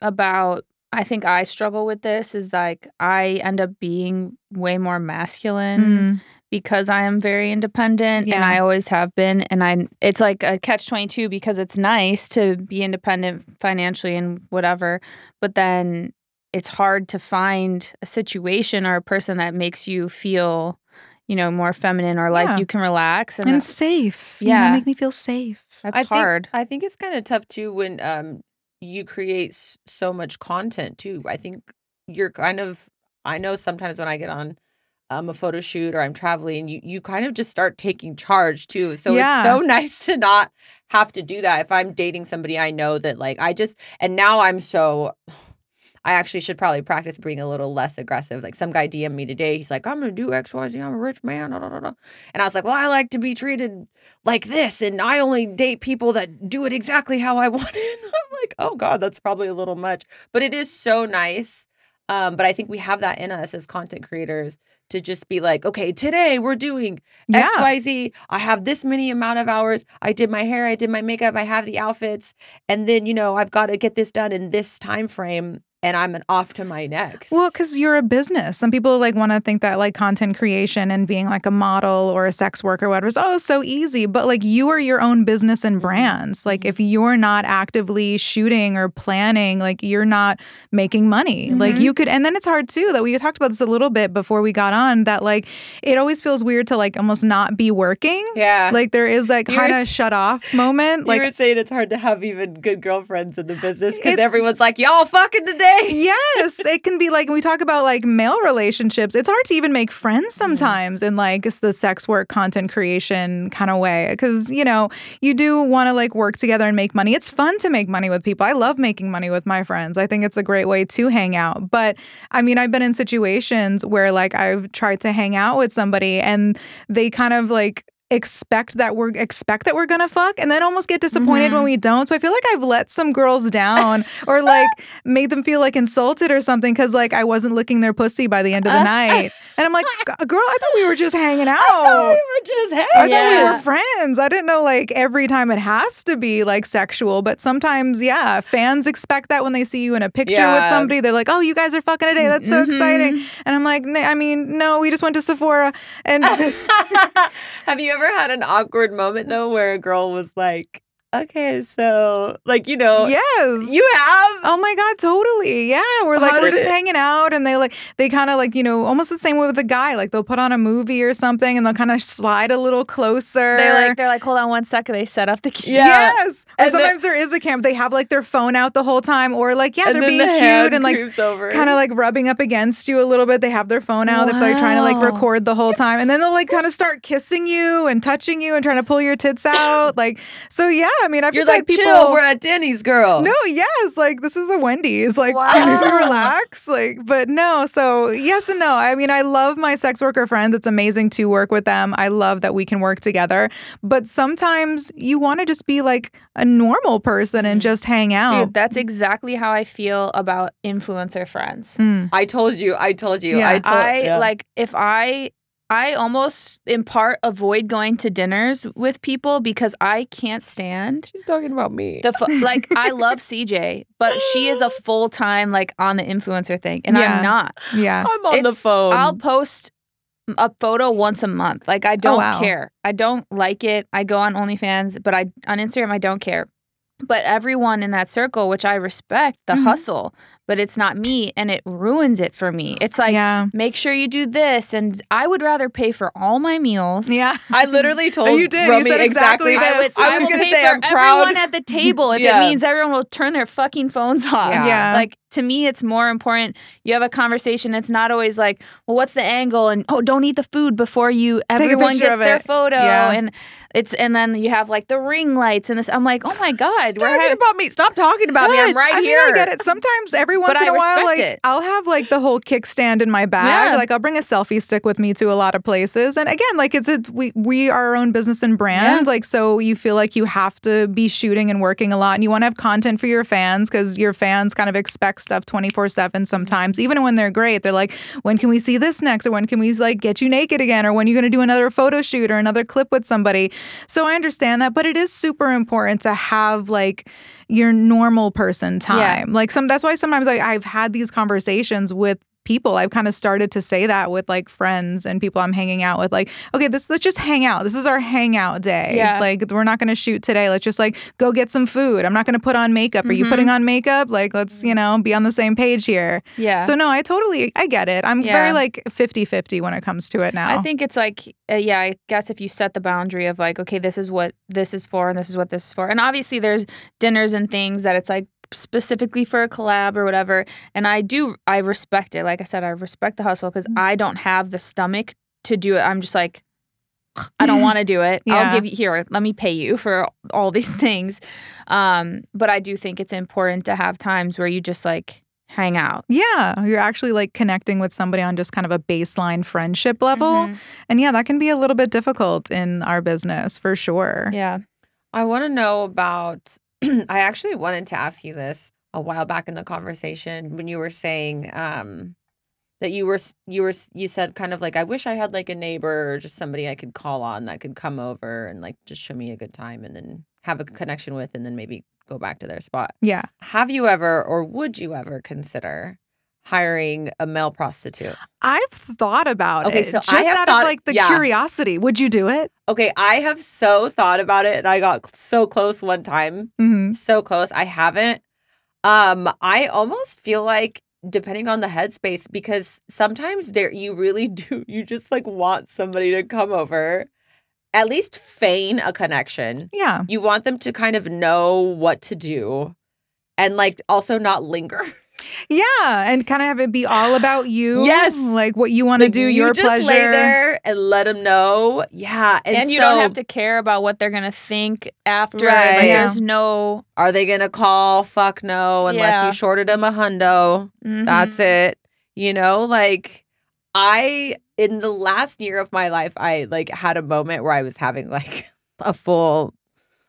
about I think I struggle with this is like I end up being way more masculine Mm. because I am very independent and I always have been and I it's like a catch 22 because it's nice to be independent financially and whatever but then it's hard to find a situation or a person that makes you feel you know more feminine or like Yeah. you can relax and, And that's, safe. You know, Yeah. make me feel safe. that's I hard. Think, I think it's kind of tough too when um you create s- so much content too. I think you're kind of I know sometimes when I get on um a photo shoot or I'm traveling, you you kind of just start taking charge too. So Yeah. it's so nice to not have to do that. If I'm dating somebody I know that like I just and now I'm so I actually should probably practice being a little less aggressive. Like some guy DM'd me today. He's like, I'm gonna do X, Y, Z. I'm a rich man. da, da, da, da." And I was like, Well, I like to be treated like this, and I only date people that do it exactly how I want it. I'm like, oh God, that's probably a little much. But it is so nice. Um, but I think we have that in us as content creators to just be like, okay, today we're doing Yeah. XYZ. I have this many amount of hours. I did my hair, I did my makeup, I have the outfits, and then you know, I've got to get this done in this time frame, and I'm an off to my next. Well, because you're a business. Some people like want to think that like content creation and being like a model or a sex worker or whatever is oh so easy. But like you are your own business and Mhm. brands. Like if you're not actively shooting or planning, like you're not making money. Like Mhm. you could, and then it's hard too that we talked about this a little bit before we got on. That like it always feels weird to like almost not be working. yeah. Like there is like kind of shut off moment. you Like you were saying it's hard to have even good girlfriends in the business because everyone's like, y'all fucking today. Yes, it can be like we talk about like male relationships, it's hard to even make friends Mm-hmm. sometimes in like it's the sex work content creation kind of way because you know, you do want to like work together and make money. It's fun to make money with people. I love making money with my friends. I think it's a great way to hang out. But I mean, I've been in situations where like I've tried to hang out with somebody and they kind of like expect that we're expect that we're gonna fuck and then almost get disappointed when we don't so i feel like i've let some girls down or like made them feel like insulted or something because like i wasn't licking their pussy by the end of the night and i'm like girl i thought we were just hanging out Oh, we were just hanging I thought we were friends. I didn't know like every time it has to be like sexual, but sometimes, yeah, fans expect that when they see you in a picture with somebody. They're like, "Oh, you guys are fucking today. That's so exciting." Mm-hmm. And I'm like, "N- "I mean, no, we just went to Sephora." And Have you ever had an awkward moment though where a girl was like, okay, so like, you know, yes, you have? Oh my god, totally. Yeah, we're like we're just it- hanging out, and they like they kind of like you know almost the same way with the guy. Like they'll put on a movie or something, and they'll kind of slide a little closer. They like they're like, hold on one second. They set up the key. Yeah. Yes. Or And the- sometimes there is a camp. They have like their phone out the whole time, or like yeah, they're being the cute and like kind of like rubbing up against you a little bit. They have their phone out if they're trying to like record the whole time, and then they'll like kind of start kissing you and touching you and trying to pull your tits out. Like so, yeah. I mean, I've You're just like, had people. chill, we're at Denny's, girl. no, yes, like this is a Wendy's. Like, Wow. can we relax? Like, but no. So yes and no. I mean, I love my sex worker friends. It's amazing to work with them. I love that we can work together. But sometimes you want to just be like a normal person and just hang out. Dude, that's exactly how I feel about influencer friends. Mm. I told you, I told you. Yeah. I told I yeah. like if I I almost in part avoid going to dinners with people because I can't stand She's talking about me. the fu- like I love CJ, but she is a full time like on the influencer thing, and Yeah. I'm not. Yeah. I'm on the It's- phone. I'll post a photo once a month. Like I don't Oh, wow. care. I don't like it. I go on OnlyFans, but I on Instagram I don't care. But everyone in that circle, which I respect, the Mhm. hustle, but it's not me, and it ruins it for me. It's like yeah. make sure you do this, and I would rather pay for all my meals. Yeah. I literally told you did. You said exactly I would. I I was will gonna pay say for I'm proud. everyone at the table if Yeah. it means everyone will turn their fucking phones off. Yeah. Yeah. Like to me, it's more important. You have a conversation. It's not always like, well, what's the angle? And oh, don't eat the food before you. Everyone gets their photo, Yeah. and it's and then you have like the ring lights and this. I'm like, oh my god, we're talking having. about me. Stop talking about me. I'm right I mean, here. I get it. Sometimes, every once But in I a while, like it. I'll have like the whole kickstand in my bag. Yeah. Like I'll bring a selfie stick with me to a lot of places. And again, like it's a we we are our own business and brand. Like so, you feel like you have to be shooting and working a lot, and you want to have content for your fans because your fans kind of expect stuff twenty four seven. Sometimes, even when they're great, they're like, when can we see this next, or when can we like get you naked again, or when you're going to do another photo shoot or another clip with somebody. So I understand that, but it is super important to have like your normal person time. Yeah. Like some that's why sometimes I, I've had these conversations with people. I've kind of started to say that with like friends and people I'm hanging out with. Like, okay, this let's just hang out. This is our hangout day. Yeah. Like we're not gonna shoot today. Let's just like go get some food. I'm not gonna put on makeup. Are you putting on makeup? Like let's, you know, be on the same page here. Yeah. So no, I totally I get it. I'm Yeah. very like 50-50 when it comes to it now. I think it's like, uh, yeah, I guess if you set the boundary of like, okay, this is what this is for and this is what this is for. And obviously there's dinners and things that it's like specifically for a collab or whatever. And I do, I respect it. Like I said, I respect the hustle because I don't have the stomach to do it. I'm just like, I don't want to do it. Yeah. I'll give you here. Let me pay you for all these things. Um, but I do think it's important to have times where you just like hang out. yeah, you're actually like connecting with somebody on just kind of a baseline friendship level. Mhm. And yeah, that can be a little bit difficult in our business for sure. Yeah. I want to know about. I actually wanted to ask you this a while back in the conversation when you were saying um, that you were you were you said kind of like I wish I had like a neighbor or just somebody I could call on that could come over and like just show me a good time and then have a connection with and then maybe go back to their spot. Yeah. Have you ever or would you ever consider hiring a male prostitute? I've thought about Okay, it so just out thought- of like the yeah. curiosity. Would you do it? Okay, I have so thought about it and I got so close one time. Mm-hmm. So close. I haven't. Um, I almost feel like depending on the headspace because sometimes there you really do you just like want somebody to come over at least feign a connection. Yeah. You want them to kind of know what to do and like also not linger. Yeah, and kind of have it be all about you. Yes. like what you want to Like, do, you your just pleasure. lay there and let them know. Yeah, and, And, you so don't have to care about what they're gonna think after. Right. Like, Yeah. there's no. Are they gonna call? Fuck no, unless Yeah. you shorted them a hundo. Mhm. That's it. You know, like I in the last year of my life, I like had a moment where I was having like a full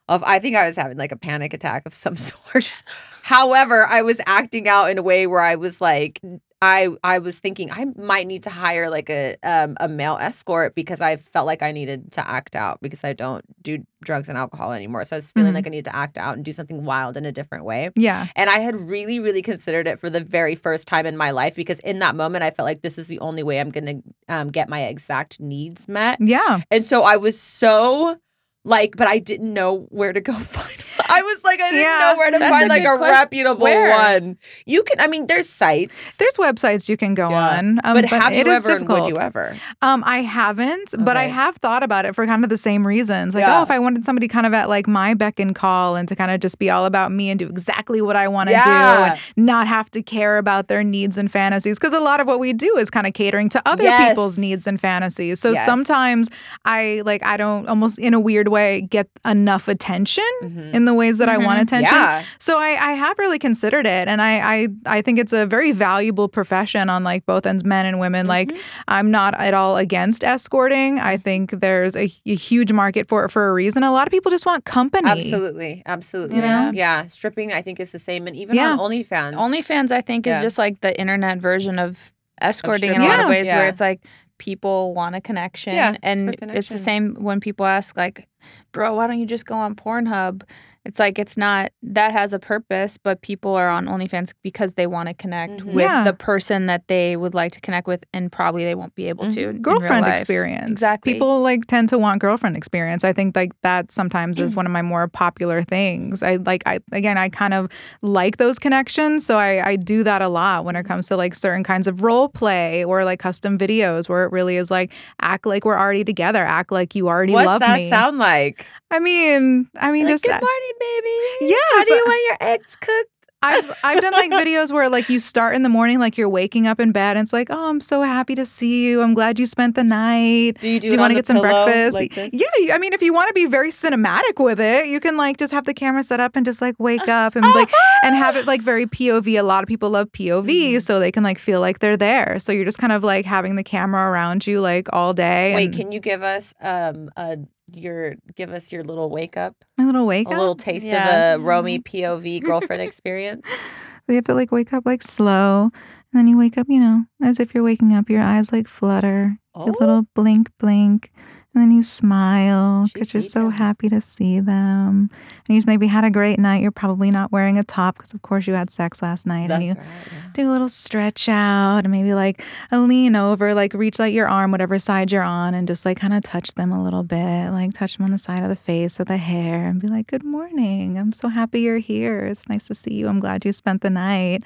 of I think I was having like a panic attack of some sort. However, I was acting out in a way where I was like I I was thinking I might need to hire like a um, a male escort because I felt like I needed to act out because I don't do drugs and alcohol anymore. So I was feeling Mhm. like I needed to act out and do something wild in a different way. yeah, And I had really, really considered it for the very first time in my life because in that moment I felt like this is the only way I'm going to um, get my exact needs met. yeah. And so I was so like, but I didn't know where to go find. I was like, I didn't Yeah. know where to find a like a question. reputable Where? one. You can, I mean, there's sites, There's websites you can go Yeah. on, um, but have it you is ever and would you ever? Um, I haven't, but I have thought about it for kind of the same reasons. Like, Yeah. oh, if I wanted somebody kind of at like my beck and call and to kind of just be all about me and do exactly what I want to Yeah. do and not have to care about their needs and fantasies. Because a lot of what we do is kind of catering to other Yes. people's needs and fantasies. So Yes. sometimes I like, I don't almost in a weird way get enough attention Mhm. in the ways that I want Mhm. attention. Yeah. So I, I have really considered it, and I, I I think it's a very valuable profession on like both ends, men and women. Like Mm-hmm. I'm not at all against escorting. I think there's a, a huge market for it for a reason. A lot of people just want company. Absolutely. Absolutely. You know? Yeah. Stripping, I think, is the same. And even Yeah. on OnlyFans. OnlyFans, I think, Yeah. is just like the internet version of escorting in a stripping. lot of ways, Yeah. where it's like people want a connection, Yeah, and it's for it's the same when people ask, like, "Bro, why don't you just go on Pornhub?" It's like it's not that has a purpose, but people are on OnlyFans because they want to connect Mhm. with Yeah. the person that they would like to connect with, and probably they won't be able to. Mm-hmm. in real girlfriend experience. Exactly. People like tend to want girlfriend experience. I think like that sometimes is mm. one of my more popular things. I like I again I kind of like those connections. So I, I do that a lot when it mm-hmm. comes to like certain kinds of role play or like custom videos where it really is like act like we're already together, act like you already What's love that sound like? I mean I mean like, just good uh, morning, baby. Yeah. How do you want your eggs cooked? I've I've done like videos where like you start in the morning, like you're waking up in bed, and it's like, oh, I'm so happy to see you. I'm glad you spent the night. Do you do, Do you want to get some breakfast? Like yeah, I mean, if you want to be very cinematic with it, you can like just have the camera set up and just like wake up and like and have it like very POV. A lot of people love POV, Mm-hmm. so they can like feel like they're there. So you're just kind of like having the camera around you like all day. Wait, and can you give us um a your give us your little wake up, my little wake a up? A little taste Yes. of a Romi POV girlfriend experience? So you have to like wake up like slow, and then you wake up, you know, as if you're waking up. Your eyes like flutter, Oh. your little oh. blink, blink, and then you smile because you're so happy to see them. And you've maybe had a great night. You're probably not wearing a top because, of course, you had sex last night, That's and you right. yeah. do a little stretch out and maybe like a lean over, like reach like your arm, whatever side you're on, and just like kind of touch them a little bit, like touch them on the side of the face or the hair and be like, Good morning. I'm so happy you're here. It's nice to see you. I'm glad you spent the night.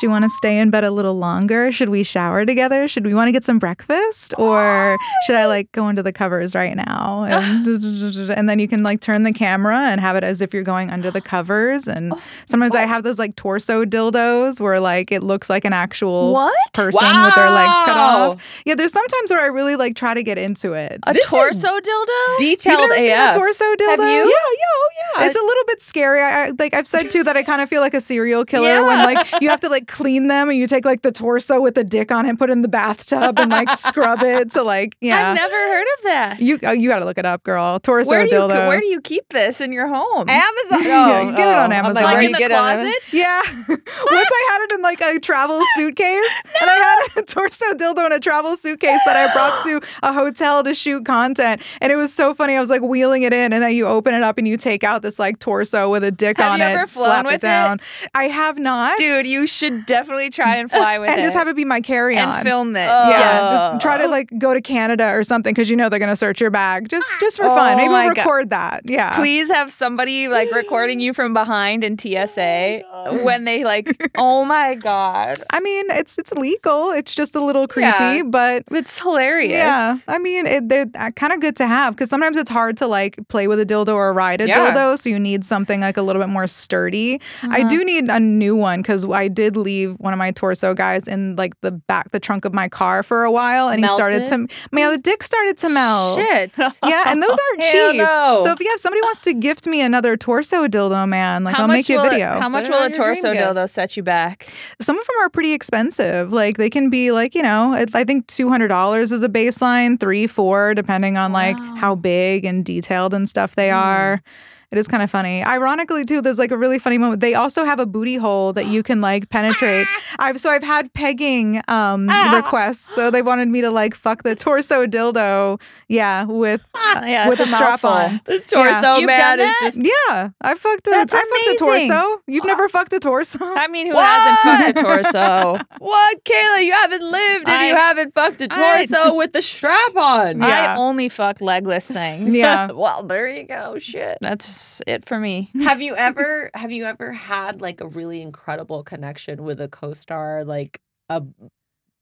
Do you want to stay in bed a little longer? Should we shower together? Should we want to get some breakfast? Or should I like go into the covers right now? And, and then you can like turn the camera and have it as if you're going under the covers. And sometimes I have those like torso dildos where like it looks like an actual What? person with their legs cut off. Yeah, there's sometimes where I really like try to get into it. A This torso dildo? You've Detailed never seen AF. a torso dildo? Have you? Yeah, yeah, oh yeah. It's a little bit scary. I, I like I've said too that I kind of feel like a serial killer when like you have to like clean them and you take like the torso with the dick on it, put it in the bathtub and like scrub it to like yeah. I've never heard of that. you oh, you got to look it up, girl. Torso where do you dildos. where do you keep this in your home? Amazon. Yeah, Oh, you get it on oh. Amazon. Like, like where in you the get it on Amazon? closet? Yeah. Once I had it in like a travel suitcase, no. and I had a torso dildo in a travel suitcase that I brought to a hotel to shoot content. And it was so funny. I was like wheeling it in, and then you open it up and you take out this like torso with a dick Have on it, slap it it? I have not. Dude, you should definitely try and fly with and it and just have it be my carry on. and film it. Oh. yeah, just try to oh. like go to Canada or something because you know they're gonna search search your bag just just for fun. Oh Maybe we'll God. record that. Yeah. Please have somebody like recording you from behind in TSA when they like, oh my God. I mean, it's it's legal. It's just a little creepy, Yeah. but It's hilarious. yeah, I mean, it, they're kind of good to have because sometimes it's hard to like play with a dildo or ride a Yeah. dildo, so you need something like a little bit more sturdy. I Uh-huh. do need a new one because I did leave one of my torso guys in like the back, the trunk of my car for a while, and he started to, man, the dick started to melt. Shit. Yeah, and those aren't Hell cheap. no. So if you have somebody wants to gift me another torso dildo, man, like How I'll make you a will it- video. how much will a on your dream torso dildo gifts. set you back? Some of them are pretty expensive. Like they can be like, you know, I think $200 is a baseline, three, four, depending on like how big and detailed and stuff they hmm. are. It is kind of funny. Ironically, too, there's like a really funny moment. They also have a booty hole that you can like penetrate. Ah. I've so I've had pegging um ah, ah, requests. So they wanted me to like fuck the torso dildo, yeah, with yeah, with that's a strap on. This torso You've man done is that? just Yeah, I fucked a, That's I fucked a torso. You've never fucked a torso? I mean, who hasn't fucked a torso? what, Kayla? You haven't lived and you haven't fucked a torso with the strap on. Yeah. I only fuck legless things. Yeah. well, there you go. Shit. That's it for me. have you ever have you ever had like a really incredible connection with a co-star like a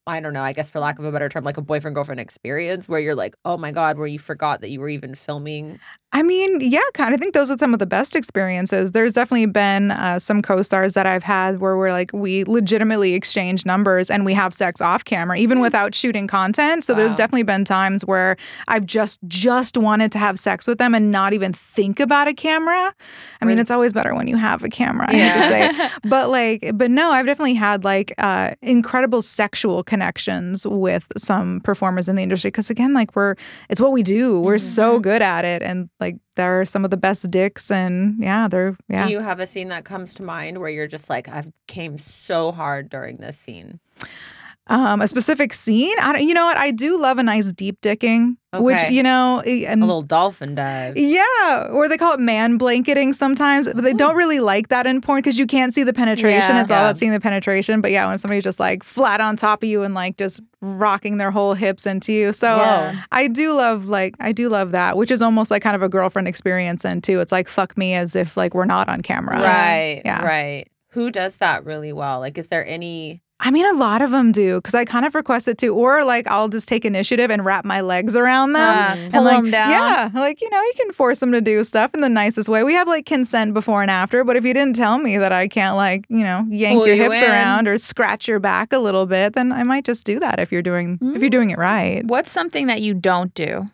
I don't know, I guess for lack of a better term, like a boyfriend girlfriend experience where you're like, oh my God, where you forgot that you were even filming. I mean, yeah, kind of think those are some of the best experiences. There's definitely been uh, some co-stars that I've had where we're like we legitimately exchange numbers and we have sex off camera, even without shooting content. So there's definitely been times where I've just just wanted to have sex with them and not even think about a camera. I mean, Really? it's always better when you have a camera. I have to say, but like, but no, I've definitely had like uh, incredible sexual connections with some performers in the industry because again, like we're it's what we do. We're so good at it, and like they're some of the best dicks, and yeah, they're yeah. Do you have a scene that comes to mind where you're just like, I've came so hard during this scene? Um, a specific scene. I don't, you know what? I do love a nice deep dicking, which you know, and A little dolphin dive. Yeah, or they call it man blanketing sometimes, but they don't really like that in porn because you can't see the penetration. Yeah. it's all about seeing the penetration. But yeah, when somebody's just like flat on top of you and like just rocking their whole hips into you. So Yeah. I do love like I do love that, which is almost like kind of a girlfriend experience and too. It's like fuck me as if like we're not on camera. Right. Yeah. Right. Who does that really well? Like, is there any? I mean, a lot of them do because I kind of request it too, or like I'll just take initiative and wrap my legs around them. Ah, And, pull like, them down. Yeah, like you know, you can force them to do stuff in the nicest way. We have like consent before and after, but if you didn't tell me that I can't like you know yank Pull your you hips in. around or scratch your back a little bit, then I might just do that if you're doing if you're doing it right. What's something that you don't do?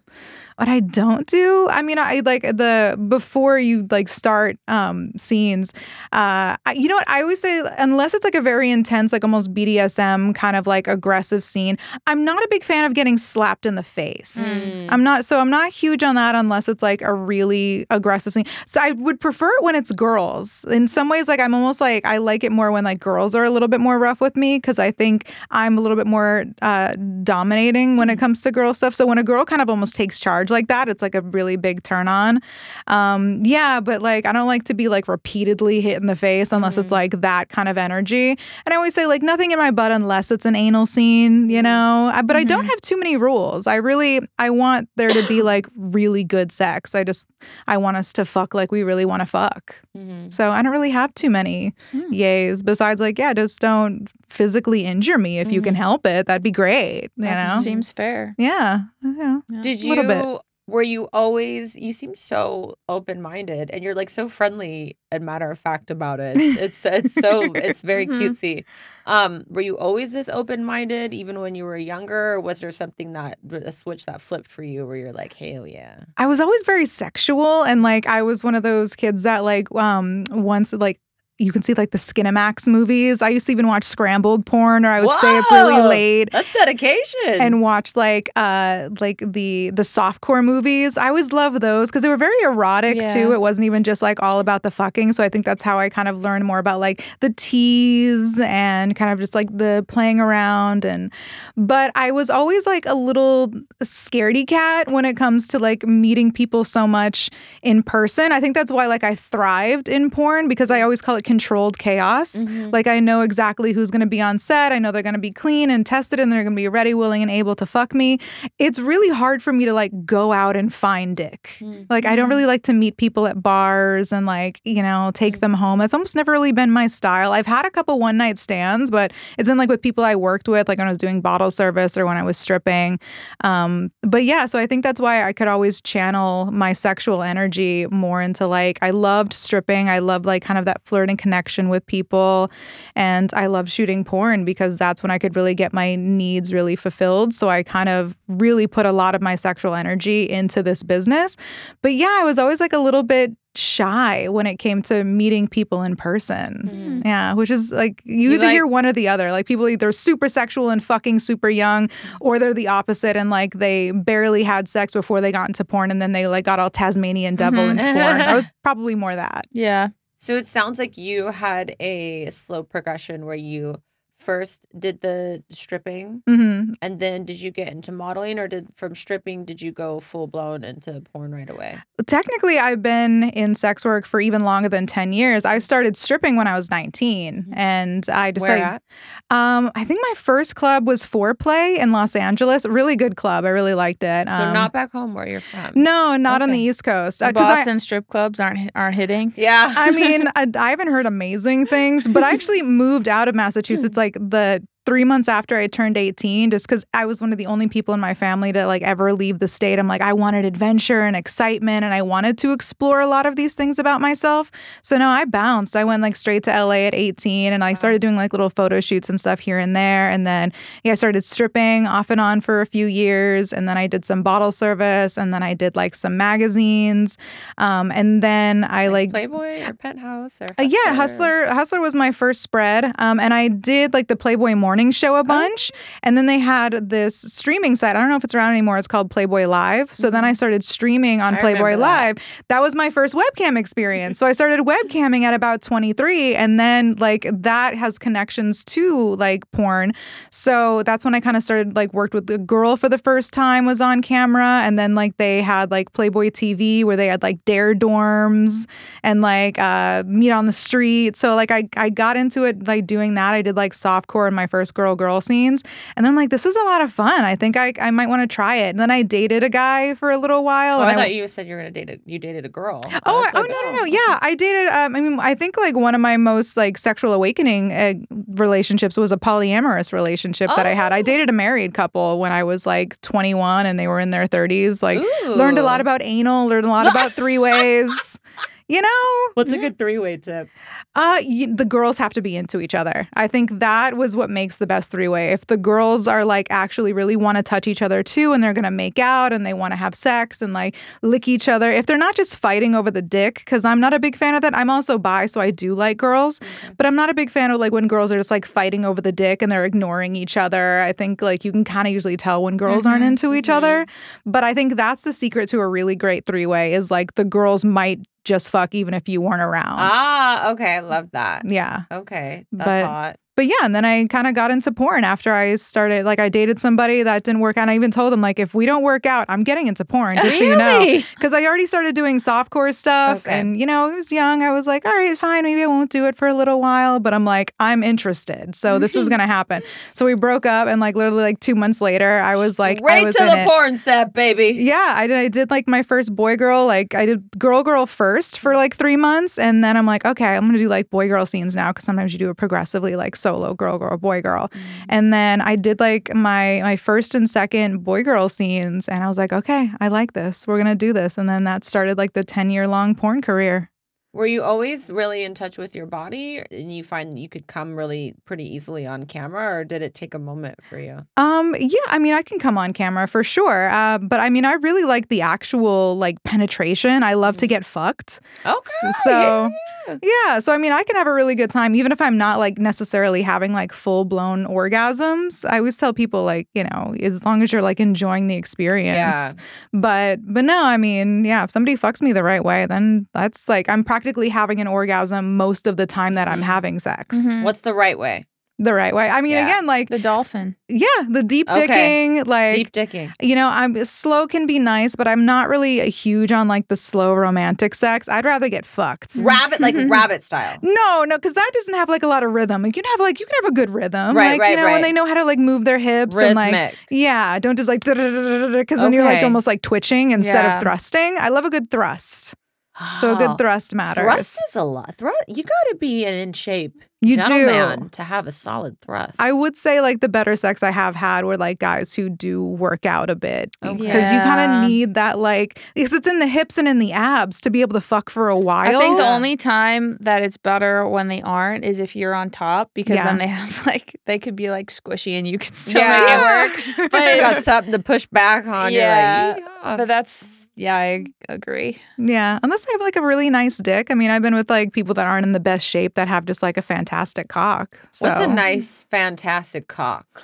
What I don't do, I mean, I like the before you like start um scenes. Uh, I, you know what? I always say unless it's like a very intense, like almost BDSM kind of like aggressive scene, I'm not a big fan of getting slapped in the face. Mm. I'm not so I'm not huge on that unless it's like a really aggressive scene. So I would prefer it when it's girls. In some ways, like I'm almost like I like it more when like girls are a little bit more rough with me because I think I'm a little bit more uh, dominating when it comes to girl stuff. So when a girl kind of almost takes charge like that, it's like a really big turn on. Um, yeah, but like I don't like to be like repeatedly hit in the face unless it's like that kind of energy. And I always say like nothing in my butt unless it's an anal scene, you know. I- But I don't have too many rules. I really I want there to be like really good sex. I just I want us to fuck like we really want to fuck. Mhm. So I don't really have too many Mm. yays besides like yeah, just don't physically injure me if you can help it. That'd be great, you That know. seems fair. Yeah, know. Did a little bit. you? Were you always? You seem so open minded, and you're like so friendly and matter of fact about it. It's it's so it's very Mhm. cutesy. Um, were you always this open minded, even when you were younger? Or was there something that a switch that flipped for you, where you're like, hell yeah? I was always very sexual and like I was one of those kids that like um once like you can see like the Skinemax movies. I used to even watch scrambled porn or I would stay up really late That's dedication. and watch like uh like the the softcore movies. I always loved those because they were very erotic Yeah. too. It wasn't even just like all about the fucking. So I think that's how I kind of learned more about like the tease and kind of just like the playing around and but I was always like a little scaredy cat when it comes to like meeting people so much in person. I think that's why like I thrived in porn because I always call it controlled chaos. Mhm. Like I know exactly who's going to be on set. I know they're going to be clean and tested and they're going to be ready, willing and able to fuck me. It's really hard for me to like go out and find dick. Mm. Like I don't really like to meet people at bars and like, you know, take them home. That's almost never really been my style. I've had a couple one night stands, but it's been like with people I worked with, like when I was doing bottle service or when I was stripping. Um, but yeah, so I think that's why I could always channel my sexual energy more into like I loved stripping. I loved like kind of that flirting connection with people. And I love shooting porn because that's when I could really get my needs really fulfilled. So I kind of really put a lot of my sexual energy into this business. But yeah, I was always like a little bit shy when it came to meeting people in person. Mhm. Yeah, which is like you, You either like- hear one or the other. Like people either super sexual and fucking super young, or they're the opposite and like they barely had sex before they got into porn and then they like got all Tasmanian devil Mhm. into porn. I was probably more that. Yeah. So it sounds like you had a slow progression where you first did the stripping hmm and then did you get into modeling or did from stripping did you go full blown into porn right away? Technically, I've been in sex work for even longer than 10 years. I started stripping when I was 19 Mhm. and I Where decided at? um I think my first club was Foreplay in Los Angeles. Really good club. I really liked it. So Um, not back home where you're from. No, not on the East Coast. The Uh, 'cause I- Boston strip clubs aren't aren't hitting. Yeah. I mean, I, I haven't heard amazing things, but I actually moved out of Massachusetts like the three months after I turned 18, just because I was one of the only people in my family to like ever leave the state. I'm like, I wanted adventure and excitement, and I wanted to explore a lot of these things about myself. So no, I bounced. I went like straight to LA at 18, and I started doing like little photo shoots and stuff here and there. And then yeah, I started stripping off and on for a few years, and then I did some bottle service, and then I did like some magazines, um, and then I like Playboy or Penthouse or uh, yeah, Hustler. Hustler was my first spread, um, and I did like the Playboy Morning Show a bunch, and then they had this streaming site. I don't know if it's around anymore. It's called Playboy Live. So then I started streaming on I Playboy remember that. Live. That was my first webcam experience. so I started webcamming at about 23, and then like that has connections to like porn. So that's when I kind of started like worked with the girl for the first time was on camera, and then like they had like Playboy TV where they had like Dare dorms and like uh, meet on the street. So like I I got into it like doing that. I did like softcore in my first girl girl scenes, and then I'm like, this is a lot of fun. I think I I might want to try it. And then I dated a guy for a little while. Oh, and I thought you said you were gonna date a, you dated a girl. Oh, I- oh like, no, no, no. Yeah, I dated. Um, I mean, I think like one of my most like sexual awakening uh, relationships was a polyamorous relationship that I had. I Oh. dated a married couple when I was like 21 and they were in their 30s. Like, learned a lot about anal, learned a lot about three ways. You know, What's a good three way tip? uh, y- the girls have to be into each other. I think that was what makes the best three way. If the girls are like actually really want to touch each other too, and they're gonna make out and they want to have sex and like lick each other, if they're not just fighting over the dick, because I'm not a big fan of that. I'm also bi, so I do like girls, but I'm not a big fan of like when girls are just like fighting over the dick and they're ignoring each other. I think like you can kind of usually tell when girls aren't Mhm, into each mhm. other. But I think that's the secret to a really great three way is like the girls might just fuck even if you weren't around. Ah, okay. I love that. Yeah. Okay. That's But- hot. But yeah, and then I kind of got into porn after I started. Like, I dated somebody that didn't work out. And I even told them like, if we don't work out, I'm getting into porn, just so you know. Because I already started doing softcore stuff. Okay. And, you know, I was young. I was like, all right, fine. Maybe I won't do it for a little while. But I'm like, I'm interested. So this is going to happen. So we broke up. And, like, literally, like, two months later, I was like, I right to the it. porn set, baby. Yeah, I did. I did like my first boy girl. Like I did girl girl first for like three months, and then I'm like, okay, I'm gonna do like boy girl scenes now because sometimes you do it progressively, like solo girl girl boy girl. Mm. And then I did like my my first and second boy girl scenes, and I was like, okay, I like this. We're gonna do this, and then that started like the ten year long porn career. Were you always really in touch with your body and you find you could come really pretty easily on camera or did it take a moment for you? Um, yeah, I mean, I can come on camera for sure. Uh, but I mean, I really like the actual like penetration. I love to Mhm. get fucked. Okay. S- So, yeah. yeah, so I mean, I can have a really good time, even if I'm not like necessarily having like full blown orgasms. I always tell people, like, you know, as long as you're like enjoying the experience. Yeah. But, but no, I mean, yeah, if somebody fucks me the right way, then that's like I'm practically having an orgasm most of the time that I'm Mhm. having sex. Mhm. What's the right way? the right way. I mean, Yeah. again, like The dolphin. yeah, the deep Okay. like Deep dicking. you know, I'm slow can be nice, but I'm not really a huge on like the slow romantic sex. I'd rather get fucked. Rabbit, like rabbit style. No, no, because that doesn't have like a lot of rhythm. Like, you can have like you can have a good rhythm, Right, like right, you know right. when they know how to like move their hips and like Rhythmic. yeah, don't just like because then you're like almost like twitching instead Yeah. of thrusting. I love a good thrust, so a good Oh. thrust matters. Thrust is a lot. Thrust. You got to be an in shape you do. gentleman to have a solid thrust. I would say like the better sex I have had were like guys who do work out a bit Okay. because you kind of need that like because it's in the hips and in the abs to be able to fuck for a while. I think the only time that it's better when they aren't is if you're on top because Yeah. then they have like they could be like squishy and you can still Yeah. make it work. But you got something to push back on. Yeah, You're like, yeah. But that's yeah, I agree. Yeah, unless they have like a really nice dick. I mean, I've been with like people that aren't in the best shape that have just like a fantastic cock. So What's a nice, fantastic cock?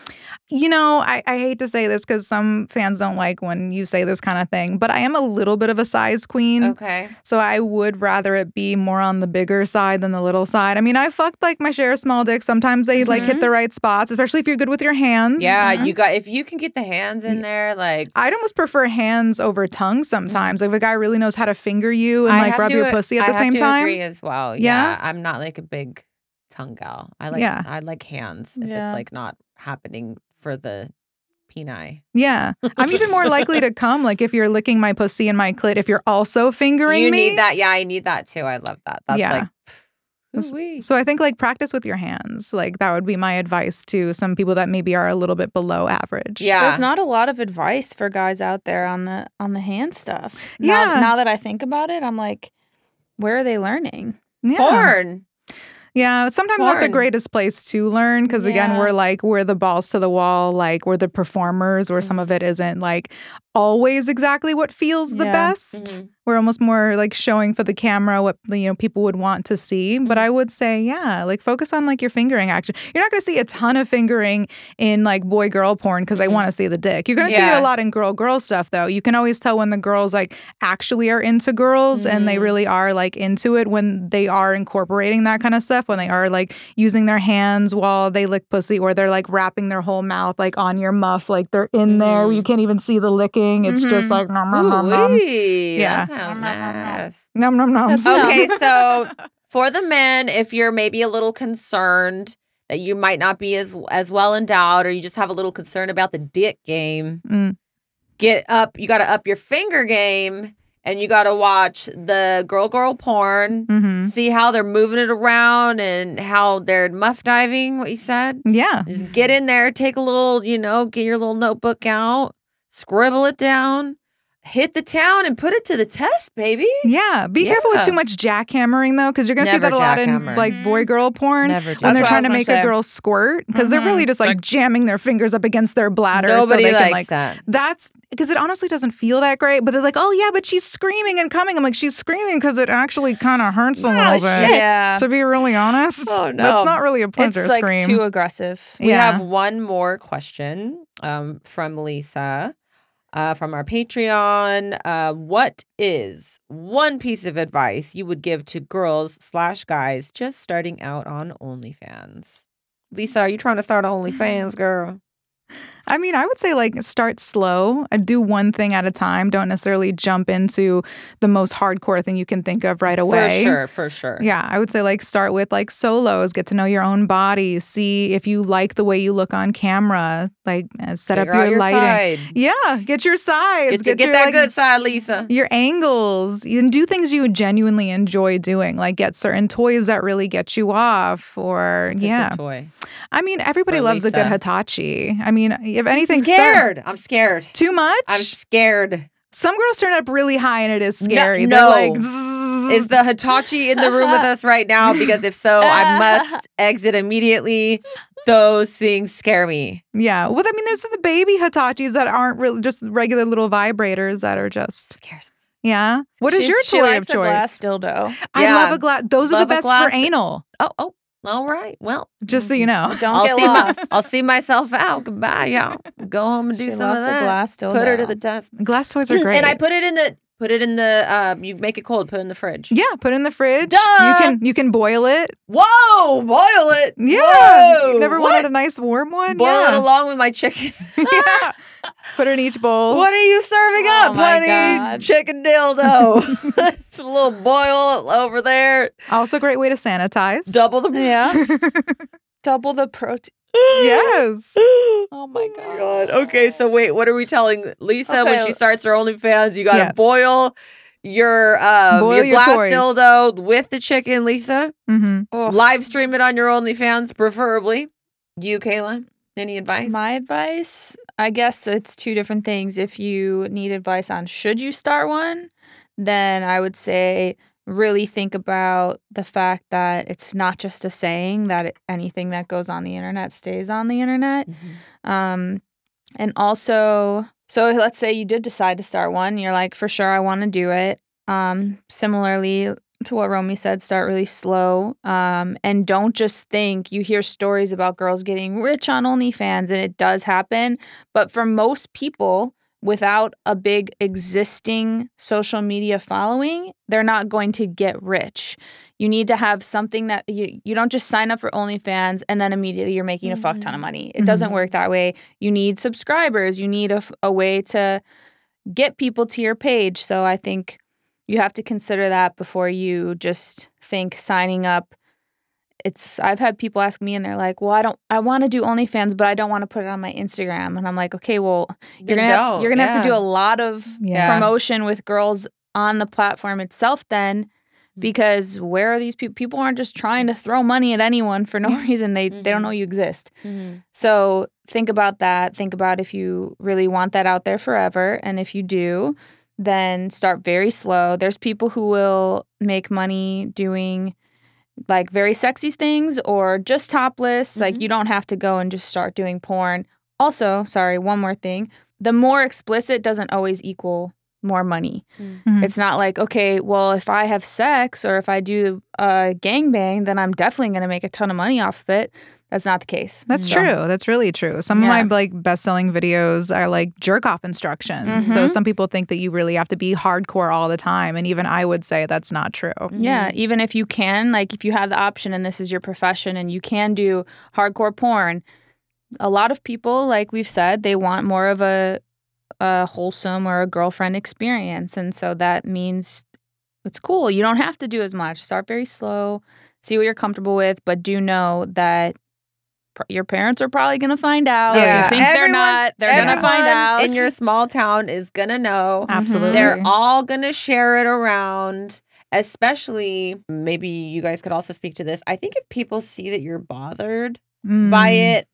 You know, I, I hate to say this because some fans don't like when you say this kind of thing, but I am a little bit of a size queen. Okay. So I would rather it be more on the bigger side than the little side. I mean, I fucked like my share of small dicks. Sometimes they like hit Mhm. the right spots, especially if you're good with your hands. Yeah, Mhm. you got if you can get the hands in there, like I'd almost prefer hands over tongue sometimes. Mm-hmm. Like if a guy really knows how to finger you and I like rub to- your pussy at I the have same to time. Agree as well. Yeah? Yeah? I'm not like a big tongue gal. I like Yeah. I like hands if Yeah. it's like not happening for the peni. Yeah. I'm even more likely to come like if you're licking my pussy and my clit if you're also fingering you me. need that. Yeah, I need that too. I love that. That's Yeah. like S- ooh-wee. So I think like practice with your hands. Like that would be my advice to some people that maybe are a little bit below average. Yeah. There's not a lot of advice for guys out there on the on the hand stuff. Now, Yeah. now that I think about it, I'm like, where are they learning? Yeah. porn. Yeah, sometimes not the greatest place to learn because again, we're like we're the balls to the wall, like we're the performers, where some of it isn't like always exactly what feels the Yeah. best. Mhm. We're almost more like showing for the camera what you know people would want to see. But I would say, yeah, like focus on like your fingering action. You're not going to see a ton of fingering in like boy girl porn because they Mhm. want to see the dick. You're going to see it a lot in girl girl stuff though. You can always tell when the girls like actually are into girls and they Mhm. really are like into it when they are incorporating that kind of stuff. When they are like using their hands while they lick pussy or they're like wrapping their whole mouth like on your muff, like they're in there. Mhm. You can't even see the licking. It's just Mhm. like nom nom nom nom. Yeah. That sounds nice. Nom nom nom. Okay, so for the men, if you're maybe a little concerned that you might not be as as well endowed, or you just have a little concern about the dick game, Mm. get up. You got to up your finger game, and you got to watch the girl girl porn. hmm See how they're moving it around and how they're muff diving. What you said. Yeah. Just get in there, take a little, you know, get your little notebook out, scribble it down, hit the town, and put it to the test, baby. Yeah. Be careful with too much jackhammering though, because you're gonna see that a lot in like boy girl porn. Never do When they're That's what I trying to make say. a girl squirt, because they're really Mhm. just like, Like- jamming their fingers up against their bladder Nobody so they likes can like. that. That's because it honestly doesn't feel that great, but they're like, oh yeah, but she's screaming and coming. I'm like, she's screaming because it actually kind of hurts a little bit. Yeah. To be really honest, Oh, that's not really a It's pleasure like scream. too aggressive. We Yeah. have one more question um, from Lisa uh, from our Patreon. Uh, what is one piece of advice you would give to girls slash guys just starting out on OnlyFans? Lisa, are you trying to start OnlyFans, girl? I mean, I would say like start slow and do one thing at a time. Don't necessarily jump into the most hardcore thing you can think of right away. For sure, for sure. Yeah, I would say like start with like solos, get to know your own body, see if you like the way you look on camera, like uh, set Figure up your, your lighting. side. Yeah, get your sides, Get, your- get your, that like, good side, Lisa. your angles, and do things you genuinely enjoy doing, like get certain toys that really get you off, or good yeah. toy. I mean, everybody For loves a good Lisa. Hitachi. I mean, if anything, I'm scared. I'm scared. too much. I'm scared. Some girls turn up really high, and it is scary. no. They're like, Is the Hitachi in the room with us right now? Because if so, I must exit immediately. Those things scare me. Yeah. Well, I mean, there's the baby Hitachis that aren't really just regular little vibrators that are just, Scares yeah. What is She's- your she toy likes of a choice? glass dildo. I Yeah. love a glass. Those are the best glass- for anal, Oh, oh, all right. Well, just so you know. Don't I'll get see lost. my, I'll see myself out. Goodbye, y'all. Go home and do she some loves of that. a glass dildo. Put her to the test. Glass toys are great. And I put it in the Put it in the. Uh, you make it cold. Put it in the fridge. Yeah, put it in the fridge. Duh! You can you can boil it. Whoa! Boil it. Yeah. Whoa, You never what? wanted a nice warm one? boil yeah. it along with my chicken. yeah. Put it in each bowl. What are you serving Oh up, honey? God. Chicken dildo. it's a little boil over there. Also, a great way to sanitize. Double the. Yeah. Double the protein. yes. Oh my God. Okay, so wait, what are we telling Lisa when she starts her OnlyFans? You gotta Yes. boil your um Boil your your glass toys. dildo with the chicken, Lisa. Mm-hmm. Oh, Live stream it on your OnlyFans, preferably. You, Kayla, any advice? My advice, I guess it's two different things. If you need advice on should you start one, then I would say really think about the fact that it's not just a saying that anything that goes on the internet stays on the internet. Mhm. Um, and also, so let's say you did decide to start one, you're like, for sure, I want to do it. Um, similarly to what Romi said, start really slow. Um, and don't just think you hear stories about girls getting rich on OnlyFans, and it does happen. But for most people, without a big existing social media following, they're not going to get rich. You need to have something that you, you don't just sign up for OnlyFans and then immediately you're making a fuck ton of money. It doesn't work that way. You need subscribers, you need a, a way to get people to your page. So I think you have to consider that before you just think signing up. It's I've had people ask me and they're like, "Well, I don't I want to do OnlyFans, but I don't want to put it on my Instagram." And I'm like, "Okay, well, you're gonna have, you're gonna have to do a lot of Yeah. promotion with girls on the platform itself then Mm. because where are these people people aren't just trying to throw money at anyone for no reason they they don't Mhm. know you exist Mhm. so think about that think about if you really want that out there forever and if you do then start very slow there's people who will make money doing like very sexy things or just topless like Mhm. you don't have to go and just start doing porn also sorry one more thing the more explicit doesn't always equal more money Mhm. it's not like, okay, well, if I have sex or if I do a gangbang, then I'm definitely going to make a ton of money off of it. That's not the case. That's So- true. That's really true. Some Yeah. of my like best selling videos are like jerk off instructions. So Mhm. some people think that you really have to be hardcore all the time. And even I would say that's not true. Yeah, even if you can, like if you have the option and this is your profession and you can do hardcore porn, a lot of people, like we've said, they want more of a a wholesome or a girlfriend experience. And so that means it's cool. You don't have to do as much. Start very slow, see what you're comfortable with, but do know that pr- your parents are probably going to find out. Yeah. you think they're not, they're going to find out. in your small town is gonna know. Absolutely. They're all gonna share it around. Especially, maybe you guys could also speak to this. I think if people see that you're bothered by Mm.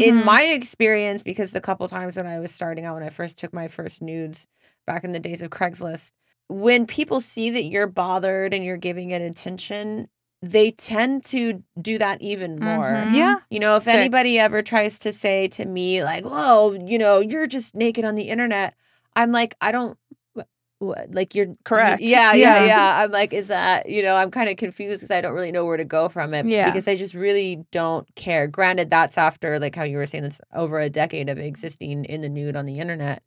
It, in my experience, because the couple times when I was starting out, when I first took my first nudes back in the days of Craigslist, when people see that you're bothered and you're giving it attention, they tend to do that even more. Mhm. Yeah. You know, if Sure. anybody ever tries to say to me, like, whoa, you know, you're just naked on the internet, I'm like, I don't. Like you're Correct. Yeah, yeah, Yeah. yeah. I'm like, is that you know? I'm kind of confused because I don't really know where to go from it. Yeah. because I just really don't care. Granted, that's after like how you were saying, that's over a decade of existing in the nude on the internet.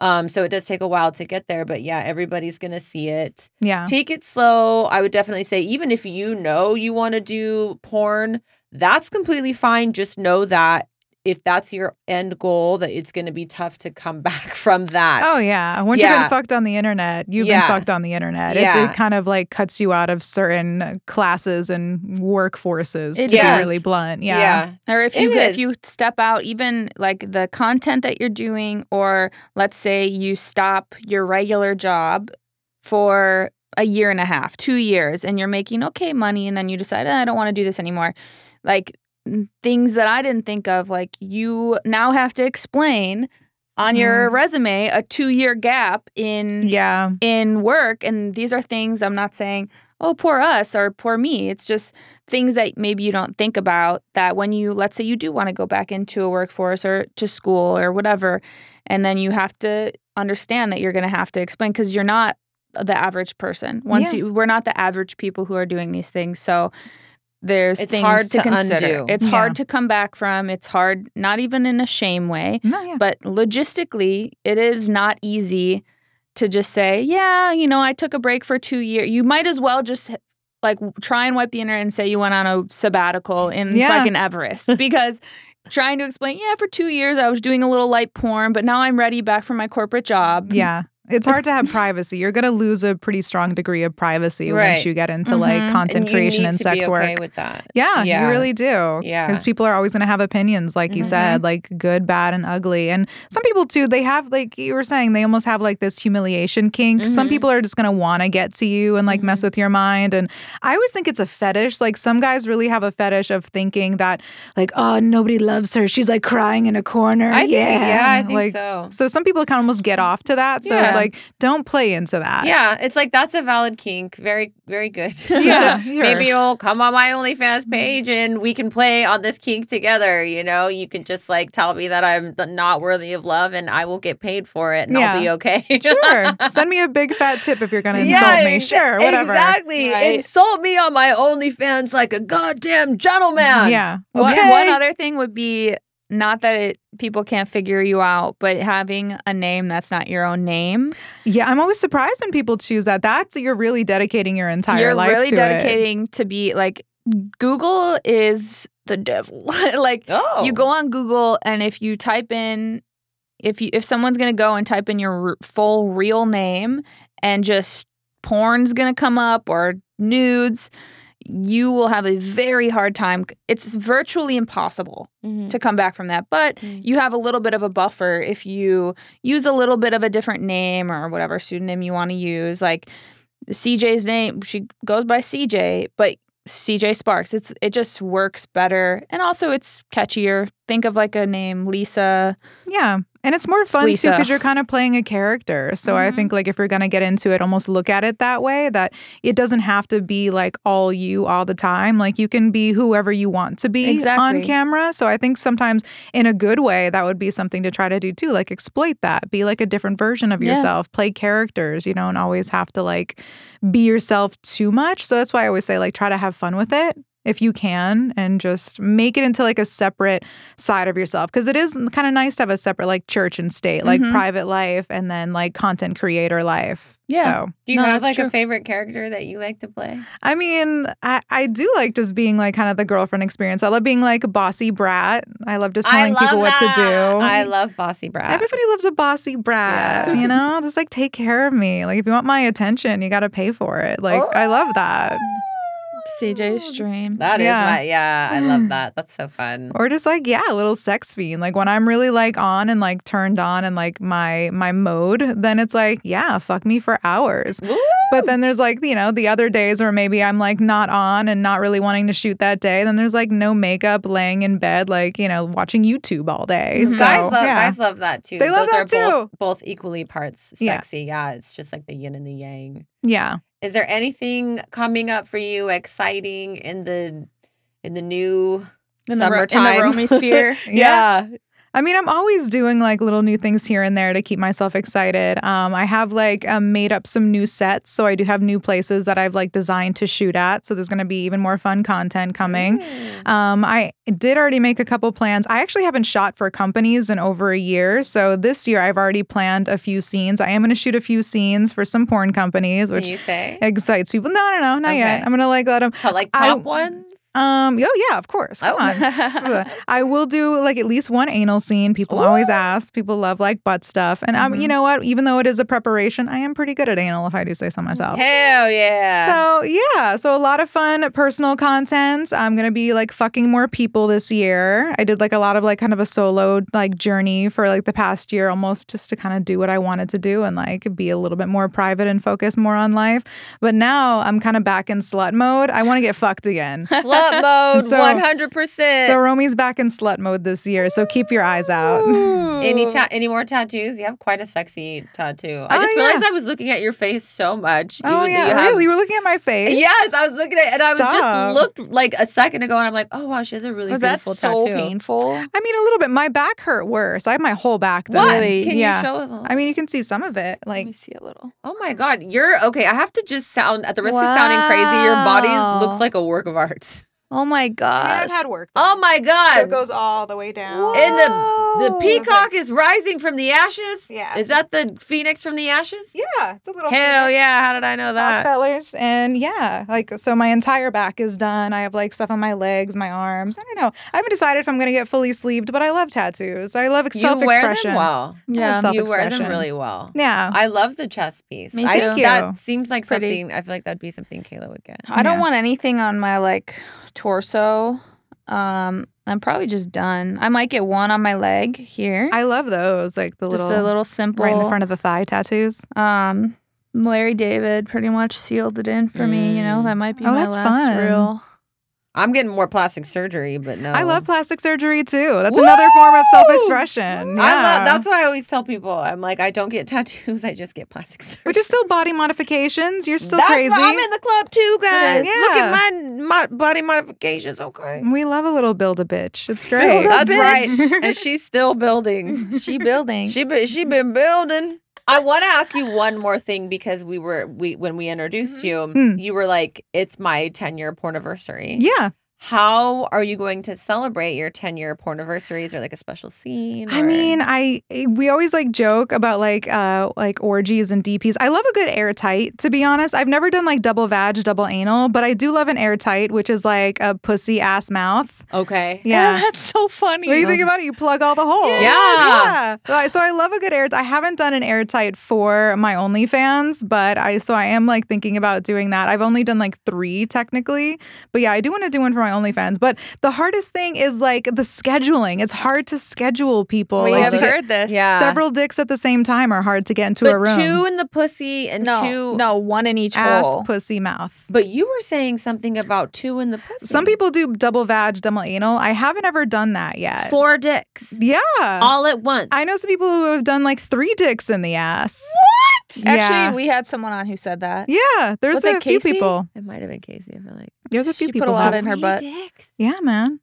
Um, so it does take a while to get there, but yeah, everybody's gonna see it. Yeah. Take it slow. I would definitely say, even if you know you want to do porn, that's completely fine. Just know that if that's your end goal, that it's going to be tough to come back from that. Oh yeah. Once you've been fucked on the internet, you've Yeah. been fucked on the internet. It, Yeah. it kind of like cuts you out of certain classes and workforces It to does. be really blunt. Yeah. Yeah. Or if It you if is. you step out, even like the content that you're doing, or let's say you stop your regular job for a year and a half, two years, and you're making okay money, and then you decide "Eh, I don't want to do this anymore. Like n- things that I didn't think of, like you now have to explain on your mm-hmm. resume a two year gap in Yeah. in work and these are things i'm not saying oh poor us or poor me it's just things that maybe you don't think about that when you let's say you do want to go back into a workforce or to school or whatever and then you have to understand that you're going to have to explain because you're not the average person once Yeah. you we're not the average people who are doing these things so there's It's things hard to, to consider undo. it's Yeah. hard to come back from it's hard not even in a shame way No, yeah. but logistically, it is not easy to just say, yeah, you know, I took a break for two years. You might as well just like try and wipe the internet and say you went on a sabbatical in Yeah. fucking Everest because trying to explain, yeah, for two years I was doing a little light porn, but now I'm ready back for my corporate job. Yeah. It's hard to have privacy. You're going to lose a pretty strong degree of privacy Right. once you get into like Mhm. content and creation and sex be work. with that. Yeah, Yeah. you really do. Yeah. Because people are always going to have opinions, like you Mhm. said, like good, bad, and ugly. And some people, too, they have, like you were saying, they almost have like this humiliation kink. Some Mhm. people are just going to want to get to you and like mess with your mind. And I always think it's a fetish. Like some guys really have a fetish of thinking that, like, oh, nobody loves her. She's like crying in a corner. I think, yeah. yeah, I think like, so. So some people can almost get off to that. So Yeah. It's like, don't play into that. Yeah, it's like that's a valid kink. Very, very good. Yeah. Maybe you'll come on my OnlyFans page and we can play on this kink together. You know, you can just like tell me that I'm not worthy of love and I will get paid for it and I'll be okay. Sure. Send me a big fat tip if you're going to insult me. Sure. Whatever. Exactly. Right. Insult me on my OnlyFans like a goddamn gentleman. Yeah. One, Okay. one other thing would be not that it people can't figure you out, but having a name that's not your own name. Yeah, I'm always surprised when people choose that. That's you're really dedicating your entire You're life really to it. dedicating to be like Google is the devil. like Oh. you go oh. on Google and if you type in if you if someone's going to go and type in your r- full real name and just porn's going to come up or nudes, you will have a very hard time. It's virtually impossible Mhm. to come back from that. But Mm. you have a little bit of a buffer if you use a little bit of a different name or whatever pseudonym you want to use. Like CJ's name, she goes by CJ, but CJ Sparxx. It's it just works better, and also it's catchier. Think of like a name, Lisa. Yeah. And it's more fun too because you're kind of playing a character. So I Mhm. think like if you're gonna get into it, almost look at it that way. That it doesn't have to be like all you all the time. Like you can be whoever you want to be on camera. So I think sometimes in a good way that would be something to try to do too. Like exploit that. Be like a different version of Yeah. yourself. Play characters. You don't always have to like be yourself too much. So that's why I always say like try to have fun with it if you can and just make it into like a separate side of yourself because it is kind of nice to have a separate like church and state like Mhm. private life and then like content creator life Yeah. so Do you No, have like true. a favorite character that you like to play? i mean I, I do like just being like kind of the girlfriend experience i love being like a bossy brat i love just telling people what to do I love Bossy Brat. Everybody loves a bossy brat, Yeah. you know? Just like take care of me. Like if you want my attention, you got to pay for it. Like I love that. CJ stream. That is Yeah. my yeah. I love that. That's so fun. Or just like yeah, a little sex fiend. Like when I'm really like on and like turned on and like my my mode, then it's like yeah, fuck me for hours. Woo! But then there's like, you know, the other days where maybe I'm like not on and not really wanting to shoot that day. Then there's like no makeup, laying in bed, like, you know, watching YouTube all day. Mhm. So, guys love yeah. guys love that too. They love Those that are too. both equally parts Yeah. sexy. Yeah. it's just like the yin and the yang. Yeah. Is there anything coming up for you exciting in the in the new In the, ro- in the summertime? Romi sphere. Yeah. I mean, I'm always doing like little new things here and there to keep myself excited. Um, I have like um, made up some new sets, so I do have new places that I've like designed to shoot at. So there's going to be even more fun content coming. Mm. Um, I did already make a couple plans. I actually haven't shot for companies in over a year, so this year I've already planned a few scenes. I am going to shoot a few scenes for some porn companies, which you say excites people. No, no, no, not yet. I'm gonna like let them. to like I- top ones? Um. Oh yeah, of course. Come Oh. on. I will do like at least one anal scene. People always ask. People love like butt stuff, and um, Mhm. you know what? Even though it is a preparation, I am pretty good at anal if I do say so myself. Hell yeah. So yeah, so a lot of fun personal content. I'm gonna be like fucking more people this year. I did like a lot of like kind of a solo like journey for like the past year, almost just to kind of do what I wanted to do and like be a little bit more private and focus more on life. But now I'm kind of back in slut mode. I want to get fucked again. Slut mode, So- one hundred percent. So Romi's back in slut mode this year. So keep your eyes out. Any ta- any more tattoos? You have quite a sexy tattoo. I Oh, just yeah. realized I was looking at your face so much. Oh You- yeah, you have- really? You were looking at my face? Yes, I was looking at, and I was Stop. just looked like a second ago, and I'm like, oh wow, she has a really Was that so tattoo. painful? I mean, a little bit. My back hurt worse. I have my whole back done. What? Can Yeah. you show us? a- I mean, you can see some of it. Let Like, me see a little. oh my god, you're okay. I have to just sound at the risk of sounding crazy. Your body looks like a work of art. Oh my I mean, gosh. I've had work. Oh done. my So god. it goes all the way down. in the The Oh, peacock is rising from the ashes. Yeah. Is that the phoenix from the ashes? Yeah, it's a little Hell yeah! How did I know that? fellers and yeah like so my entire back is done i have like stuff on my legs my arms i don't know i haven't decided if i'm gonna get fully sleeved but i love tattoos i love You self-expression wear them well. Yeah. love You wear them self-expression. really well. yeah I love the chest piece. Me I, too. Thank That seems like Pretty. something. I feel like that'd be something Kayla would get. I don't Yeah. want anything on my like torso. Um, I'm probably just done. I might get one on my leg here. i love those like the just little a little simple. right in the front of the thigh tattoos Um, Larry David pretty much sealed it in for me. You know, Mm. that might be Oh, my that's last fun. real. I'm getting more plastic surgery, but no. i love plastic surgery too that's another form of self-expression yeah. I love. That's what I always tell people. I'm like, I don't get tattoos. I just get plastic surgery. which is still body modifications you're still That's crazy I'm in the club too, guys. is. Look at my mo- body modifications. Okay. we love a little build a bitch it's great That's bitch. right. And she's still building. She building. She be, she been building. I want to ask you one more thing because we were we when we introduced you, Hmm. you were like, "It's my ten year porniversary." yeah How are you going to celebrate your ten year porniversary? Is there like a special scene? I mean, I we always like joke about like uh like orgies and DPs. I love a good airtight, to be honest. I've never done like double vag, double anal, but I do love an airtight, which is like a pussy ass mouth. okay. Yeah. that's so funny. What do you think about it? You plug all the holes. Yeah. Yeah. So I love a good airtight. I haven't done an airtight for my OnlyFans, but I so I am like thinking about doing that. I've only done like three technically, but yeah, I do want to do one for my OnlyFans. But the hardest thing is like the scheduling. It's hard to schedule people. We like, have to get- heard this. Yeah. several dicks at the same time are hard to get into but a room. two in the pussy and No, two. no, one in each ass, hole. pussy, mouth. But you were saying something about two in the pussy. Some people do double vag, double anal. I haven't ever done that yet. four dicks yeah. all at once. I know some people who have done like three dicks in the ass. Actually, Yeah. we had someone on who said that. Yeah, there's Was a few people. It might have been Casey. I feel like. There's a few She put people. a lot who- in her Three butt. dicks? Yeah, man.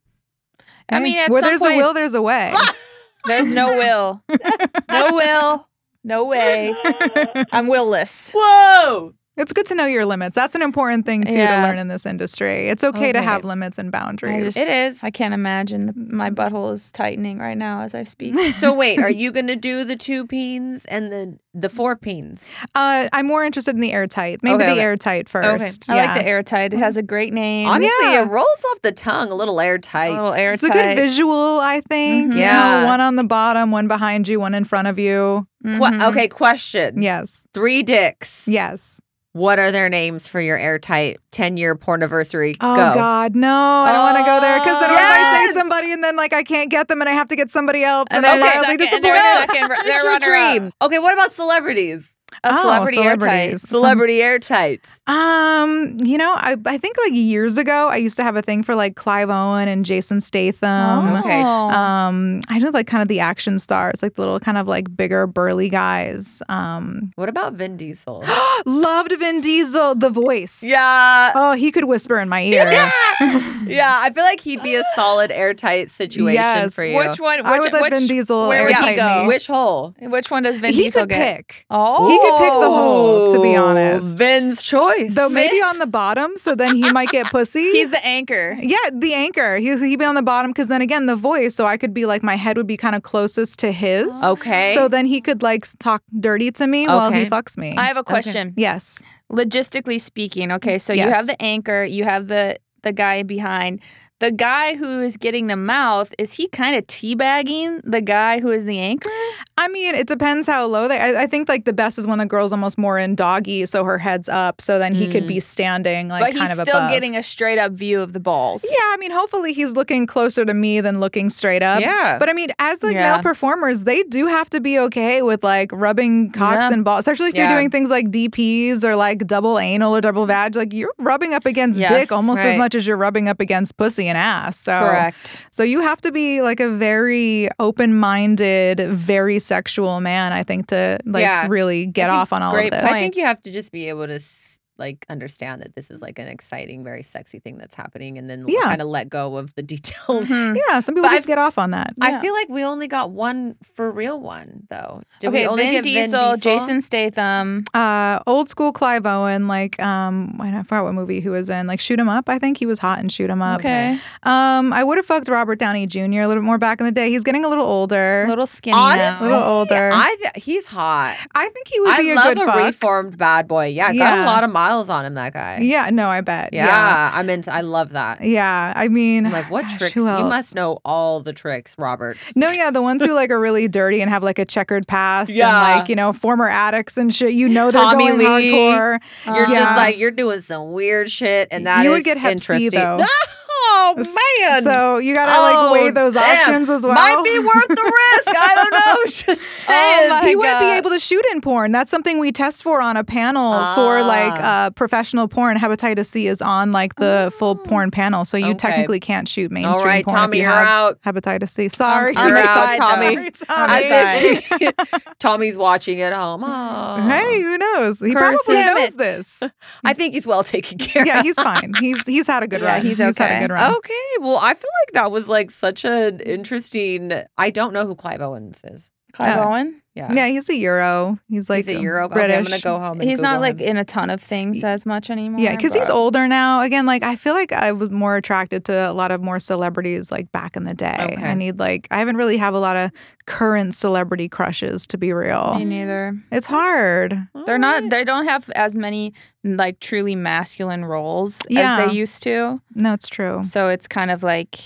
I Hey, mean, at where some there's point- a will, there's a way. There's no will. No will. No way. I'm willless. Whoa! It's good to know your limits. That's an important thing too Yeah. to learn in this industry. It's okay to have limits and boundaries. just, It is. I can't imagine. The, my butthole is tightening right now as I speak. So wait, are you gonna do the two peens and the the four peens? Uh, I'm more interested in the airtight. Maybe Okay, the okay. airtight first. I yeah. like the airtight. It has a great name. Honestly, Yeah. it rolls off the tongue a little airtight. A little air- It's a good visual, I think. Mhm. You Yeah. know, one on the bottom, one behind you, one in front of you. Que- Mhm. okay, question. Yes. Three dicks. Yes. What are their names for your airtight 10 year porniversary? Oh Go. God, no! I don't want to go there because then what if I say somebody and then like I can't get them and I have to get somebody else And and, then I'm the mildly second- and they're second- Just they're your runner-up. dream. Okay, what about celebrities? A Oh, celebrity airtight. celebrities. Celebrity airtight. Um, you know, I I think like years ago I used to have a thing for like Clive Owen and Jason Statham. Okay. Um, I did like kind of the action stars, like the little kind of like bigger burly guys. Um, What about Vin Diesel? loved Vin Diesel, the voice. yeah. Oh, he could whisper in my ear. yeah, yeah, I feel like he'd be a solid airtight situation Yes. for you. Which one? I Which, would let which, Vin Diesel where would he go? me. Which hole? Which one does Vin he Diesel could get? pick. Oh, He could pick the hole, to be oh, honest. Vin's choice. Though maybe on the bottom, so then he might get pussy. He's the anchor. yeah, the anchor. He he'd be on the bottom because then again the voice. So I could be like my head would be kind of closest to his. Okay. So then he could like talk dirty to me while he fucks me. I have a question. yes. Logistically speaking, okay, so you have the anchor, you have the the guy behind. The guy who is getting the mouth, is he kind of teabagging the guy who is the anchor? I mean, it depends how low they. I, I think like the best is when the girl's almost more in doggy, so her head's up, so then he could be mm. standing like but kind he's of still above. getting a straight up view of the balls. Yeah, I mean, hopefully he's looking closer to me than looking straight up. Yeah. But I mean, as like Yeah. male performers, they do have to be okay with like rubbing cocks Yeah. and balls, especially if Yeah. you're doing things like DPs or like double anal or double vag. Like you're rubbing up against Yes, dick almost as much as you're rubbing up against pussy and ass. So Correct. So you have to be like a very open-minded, very sexual man, I think, to like Yeah. really get I off on all of great this. I think you have to just be able to s- like understand that this is like an exciting, very sexy thing that's happening, and then Yeah. kind of let go of the details. Mhm. Yeah, some people But just get off on that. Yeah. I feel like we only got one for real one though. Did okay, we only Vin Diesel, Vin Diesel? Jason Statham. Uh, old school Clive Owen, like um, I forgot what movie he was in. Like Shoot 'Em Up, I think he was hot in Shoot 'Em Up. Okay, Um, I would have fucked Robert Downey Jr. a little bit more back in the day. He's getting a little older. a little skinny Honestly, A little older. I th- he's hot. I think he would be I a love good a fuck. reformed bad boy. Yeah, got a Yeah. lot of miles on him. That guy. Yeah, no, I bet. Yeah, Yeah, I'm into. I love that. yeah. I mean, I'm like, what gosh, tricks? You must know all the tricks, Robert. No, yeah, the ones who like are really dirty and have like a checkered past Yeah. and like you know former addicts and shit. You know they're Tommy going Lee. hardcore. You're Uh, Yeah. just like you're doing some weird shit, and that You would get Hep C, interesting. though. Oh man! So you gotta Oh, like weigh those damn. options as well. Might be worth the risk. I don't know. Just saying. my he wouldn't be able to shoot in porn. That's something we test for on a panel for like Ah. uh, professional porn. Hepatitis C is on like the full porn panel, so you Okay. technically can't shoot mainstream all right, porn Tommy, if you you're out. hepatitis C. Sorry, I'm You're on out, Tommy. Sorry, Tommy. I think Tommy's watching at home. Oh. Hey, who knows? He Curse probably knows It. this. I think he's well taken care yeah, of. he's fine. He's he's had a good Yeah, run. he's had okay. a good run. Okay, well, I feel like that was like such an interesting. I don't know who Clive Owens is. Clive Oh. Owen. Yeah, Yeah, he's a Euro. He's like he's a Euro. British. Okay, I'm gonna go home. And He's not Google like him. in a ton of things as much anymore. Yeah, because he's older now. Again, like I feel like I was more attracted to a lot of more celebrities like back in the day. Okay. I need like I haven't really have a lot of current celebrity crushes to be real. Me neither. It's hard. They're not. They don't have as many like truly masculine roles Yeah. as they used to. No, it's true. So it's kind of like,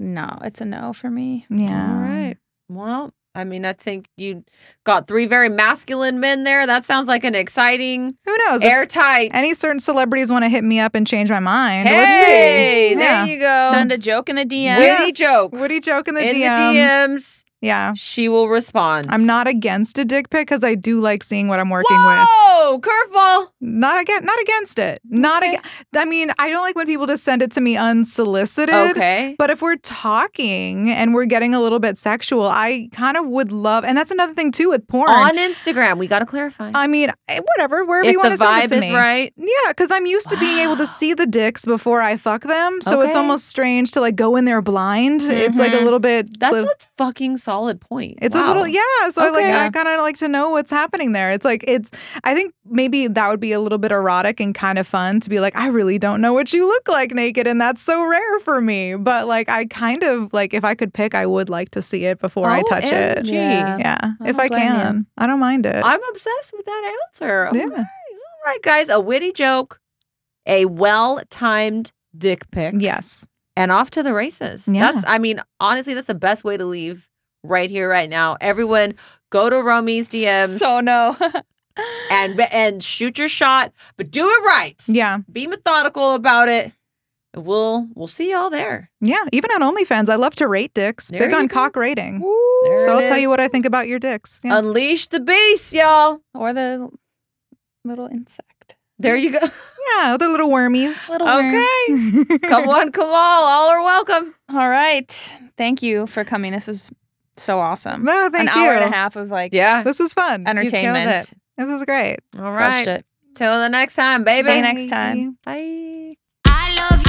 no, it's a no for me. Yeah. All right. Well, I mean, I think you got three very masculine men there. That sounds like an exciting, Who knows? If airtight. any certain celebrities want to hit me up and change my mind. hey, Let's see. there Yeah. you go. Send a joke in the DM. Witty Yes. joke Witty joke in the in DM. the DMs. Yeah. She will respond. I'm not against a dick pic because I do like seeing what I'm working with. Whoa, curveball. Not against, not against it. Not Okay. against. I mean, I don't like when people just send it to me unsolicited. Okay. But if we're talking and we're getting a little bit sexual, I kind of would love, and that's another thing too with porn. On Instagram, we got to clarify. I mean, eh, whatever, wherever if you want to send it to is me. right. Yeah, because I'm used to being able to see the dicks before I fuck them, so it's almost strange to like go in there blind. It's like a Mhm. little bit. That's li- a fucking solid point. it's a little yeah. So I like I kind of like to know what's happening there. It's like it's. I think maybe that would be a little bit erotic and kind of fun to be like, I really don't know what you look like naked, and that's so rare for me. But like, I kind of like if I could pick, I would like to see it before I touch it. Yeah. Yeah, I if I blame you. can, I don't mind it. I'm obsessed with that answer. Okay. Yeah. All right, guys. A witty joke, a well timed dick pic, yes. and off to the races. Yeah. That's, I mean, honestly, that's the best way to leave right here, right now. Everyone, go to Romi's DMs So no. and and shoot your shot, but do it right. Yeah. Be methodical about it. And We'll we'll see y'all there. Yeah. Even on OnlyFans, I love to rate dicks. There Big on go. cock rating. So I'll tell you what I think about your dicks. Yeah. Unleash the beast, y'all. or the little insect. There you go. yeah, the little wormies. Little worm. Okay. come on, come on. All are welcome. All right. Thank you for coming. This was so awesome. No, thank you. An you. hour and a half of like Yeah. This was fun. entertainment. it. This was great. All Crushed right. it. Till the next time, baby. See you next time. Bye. I love,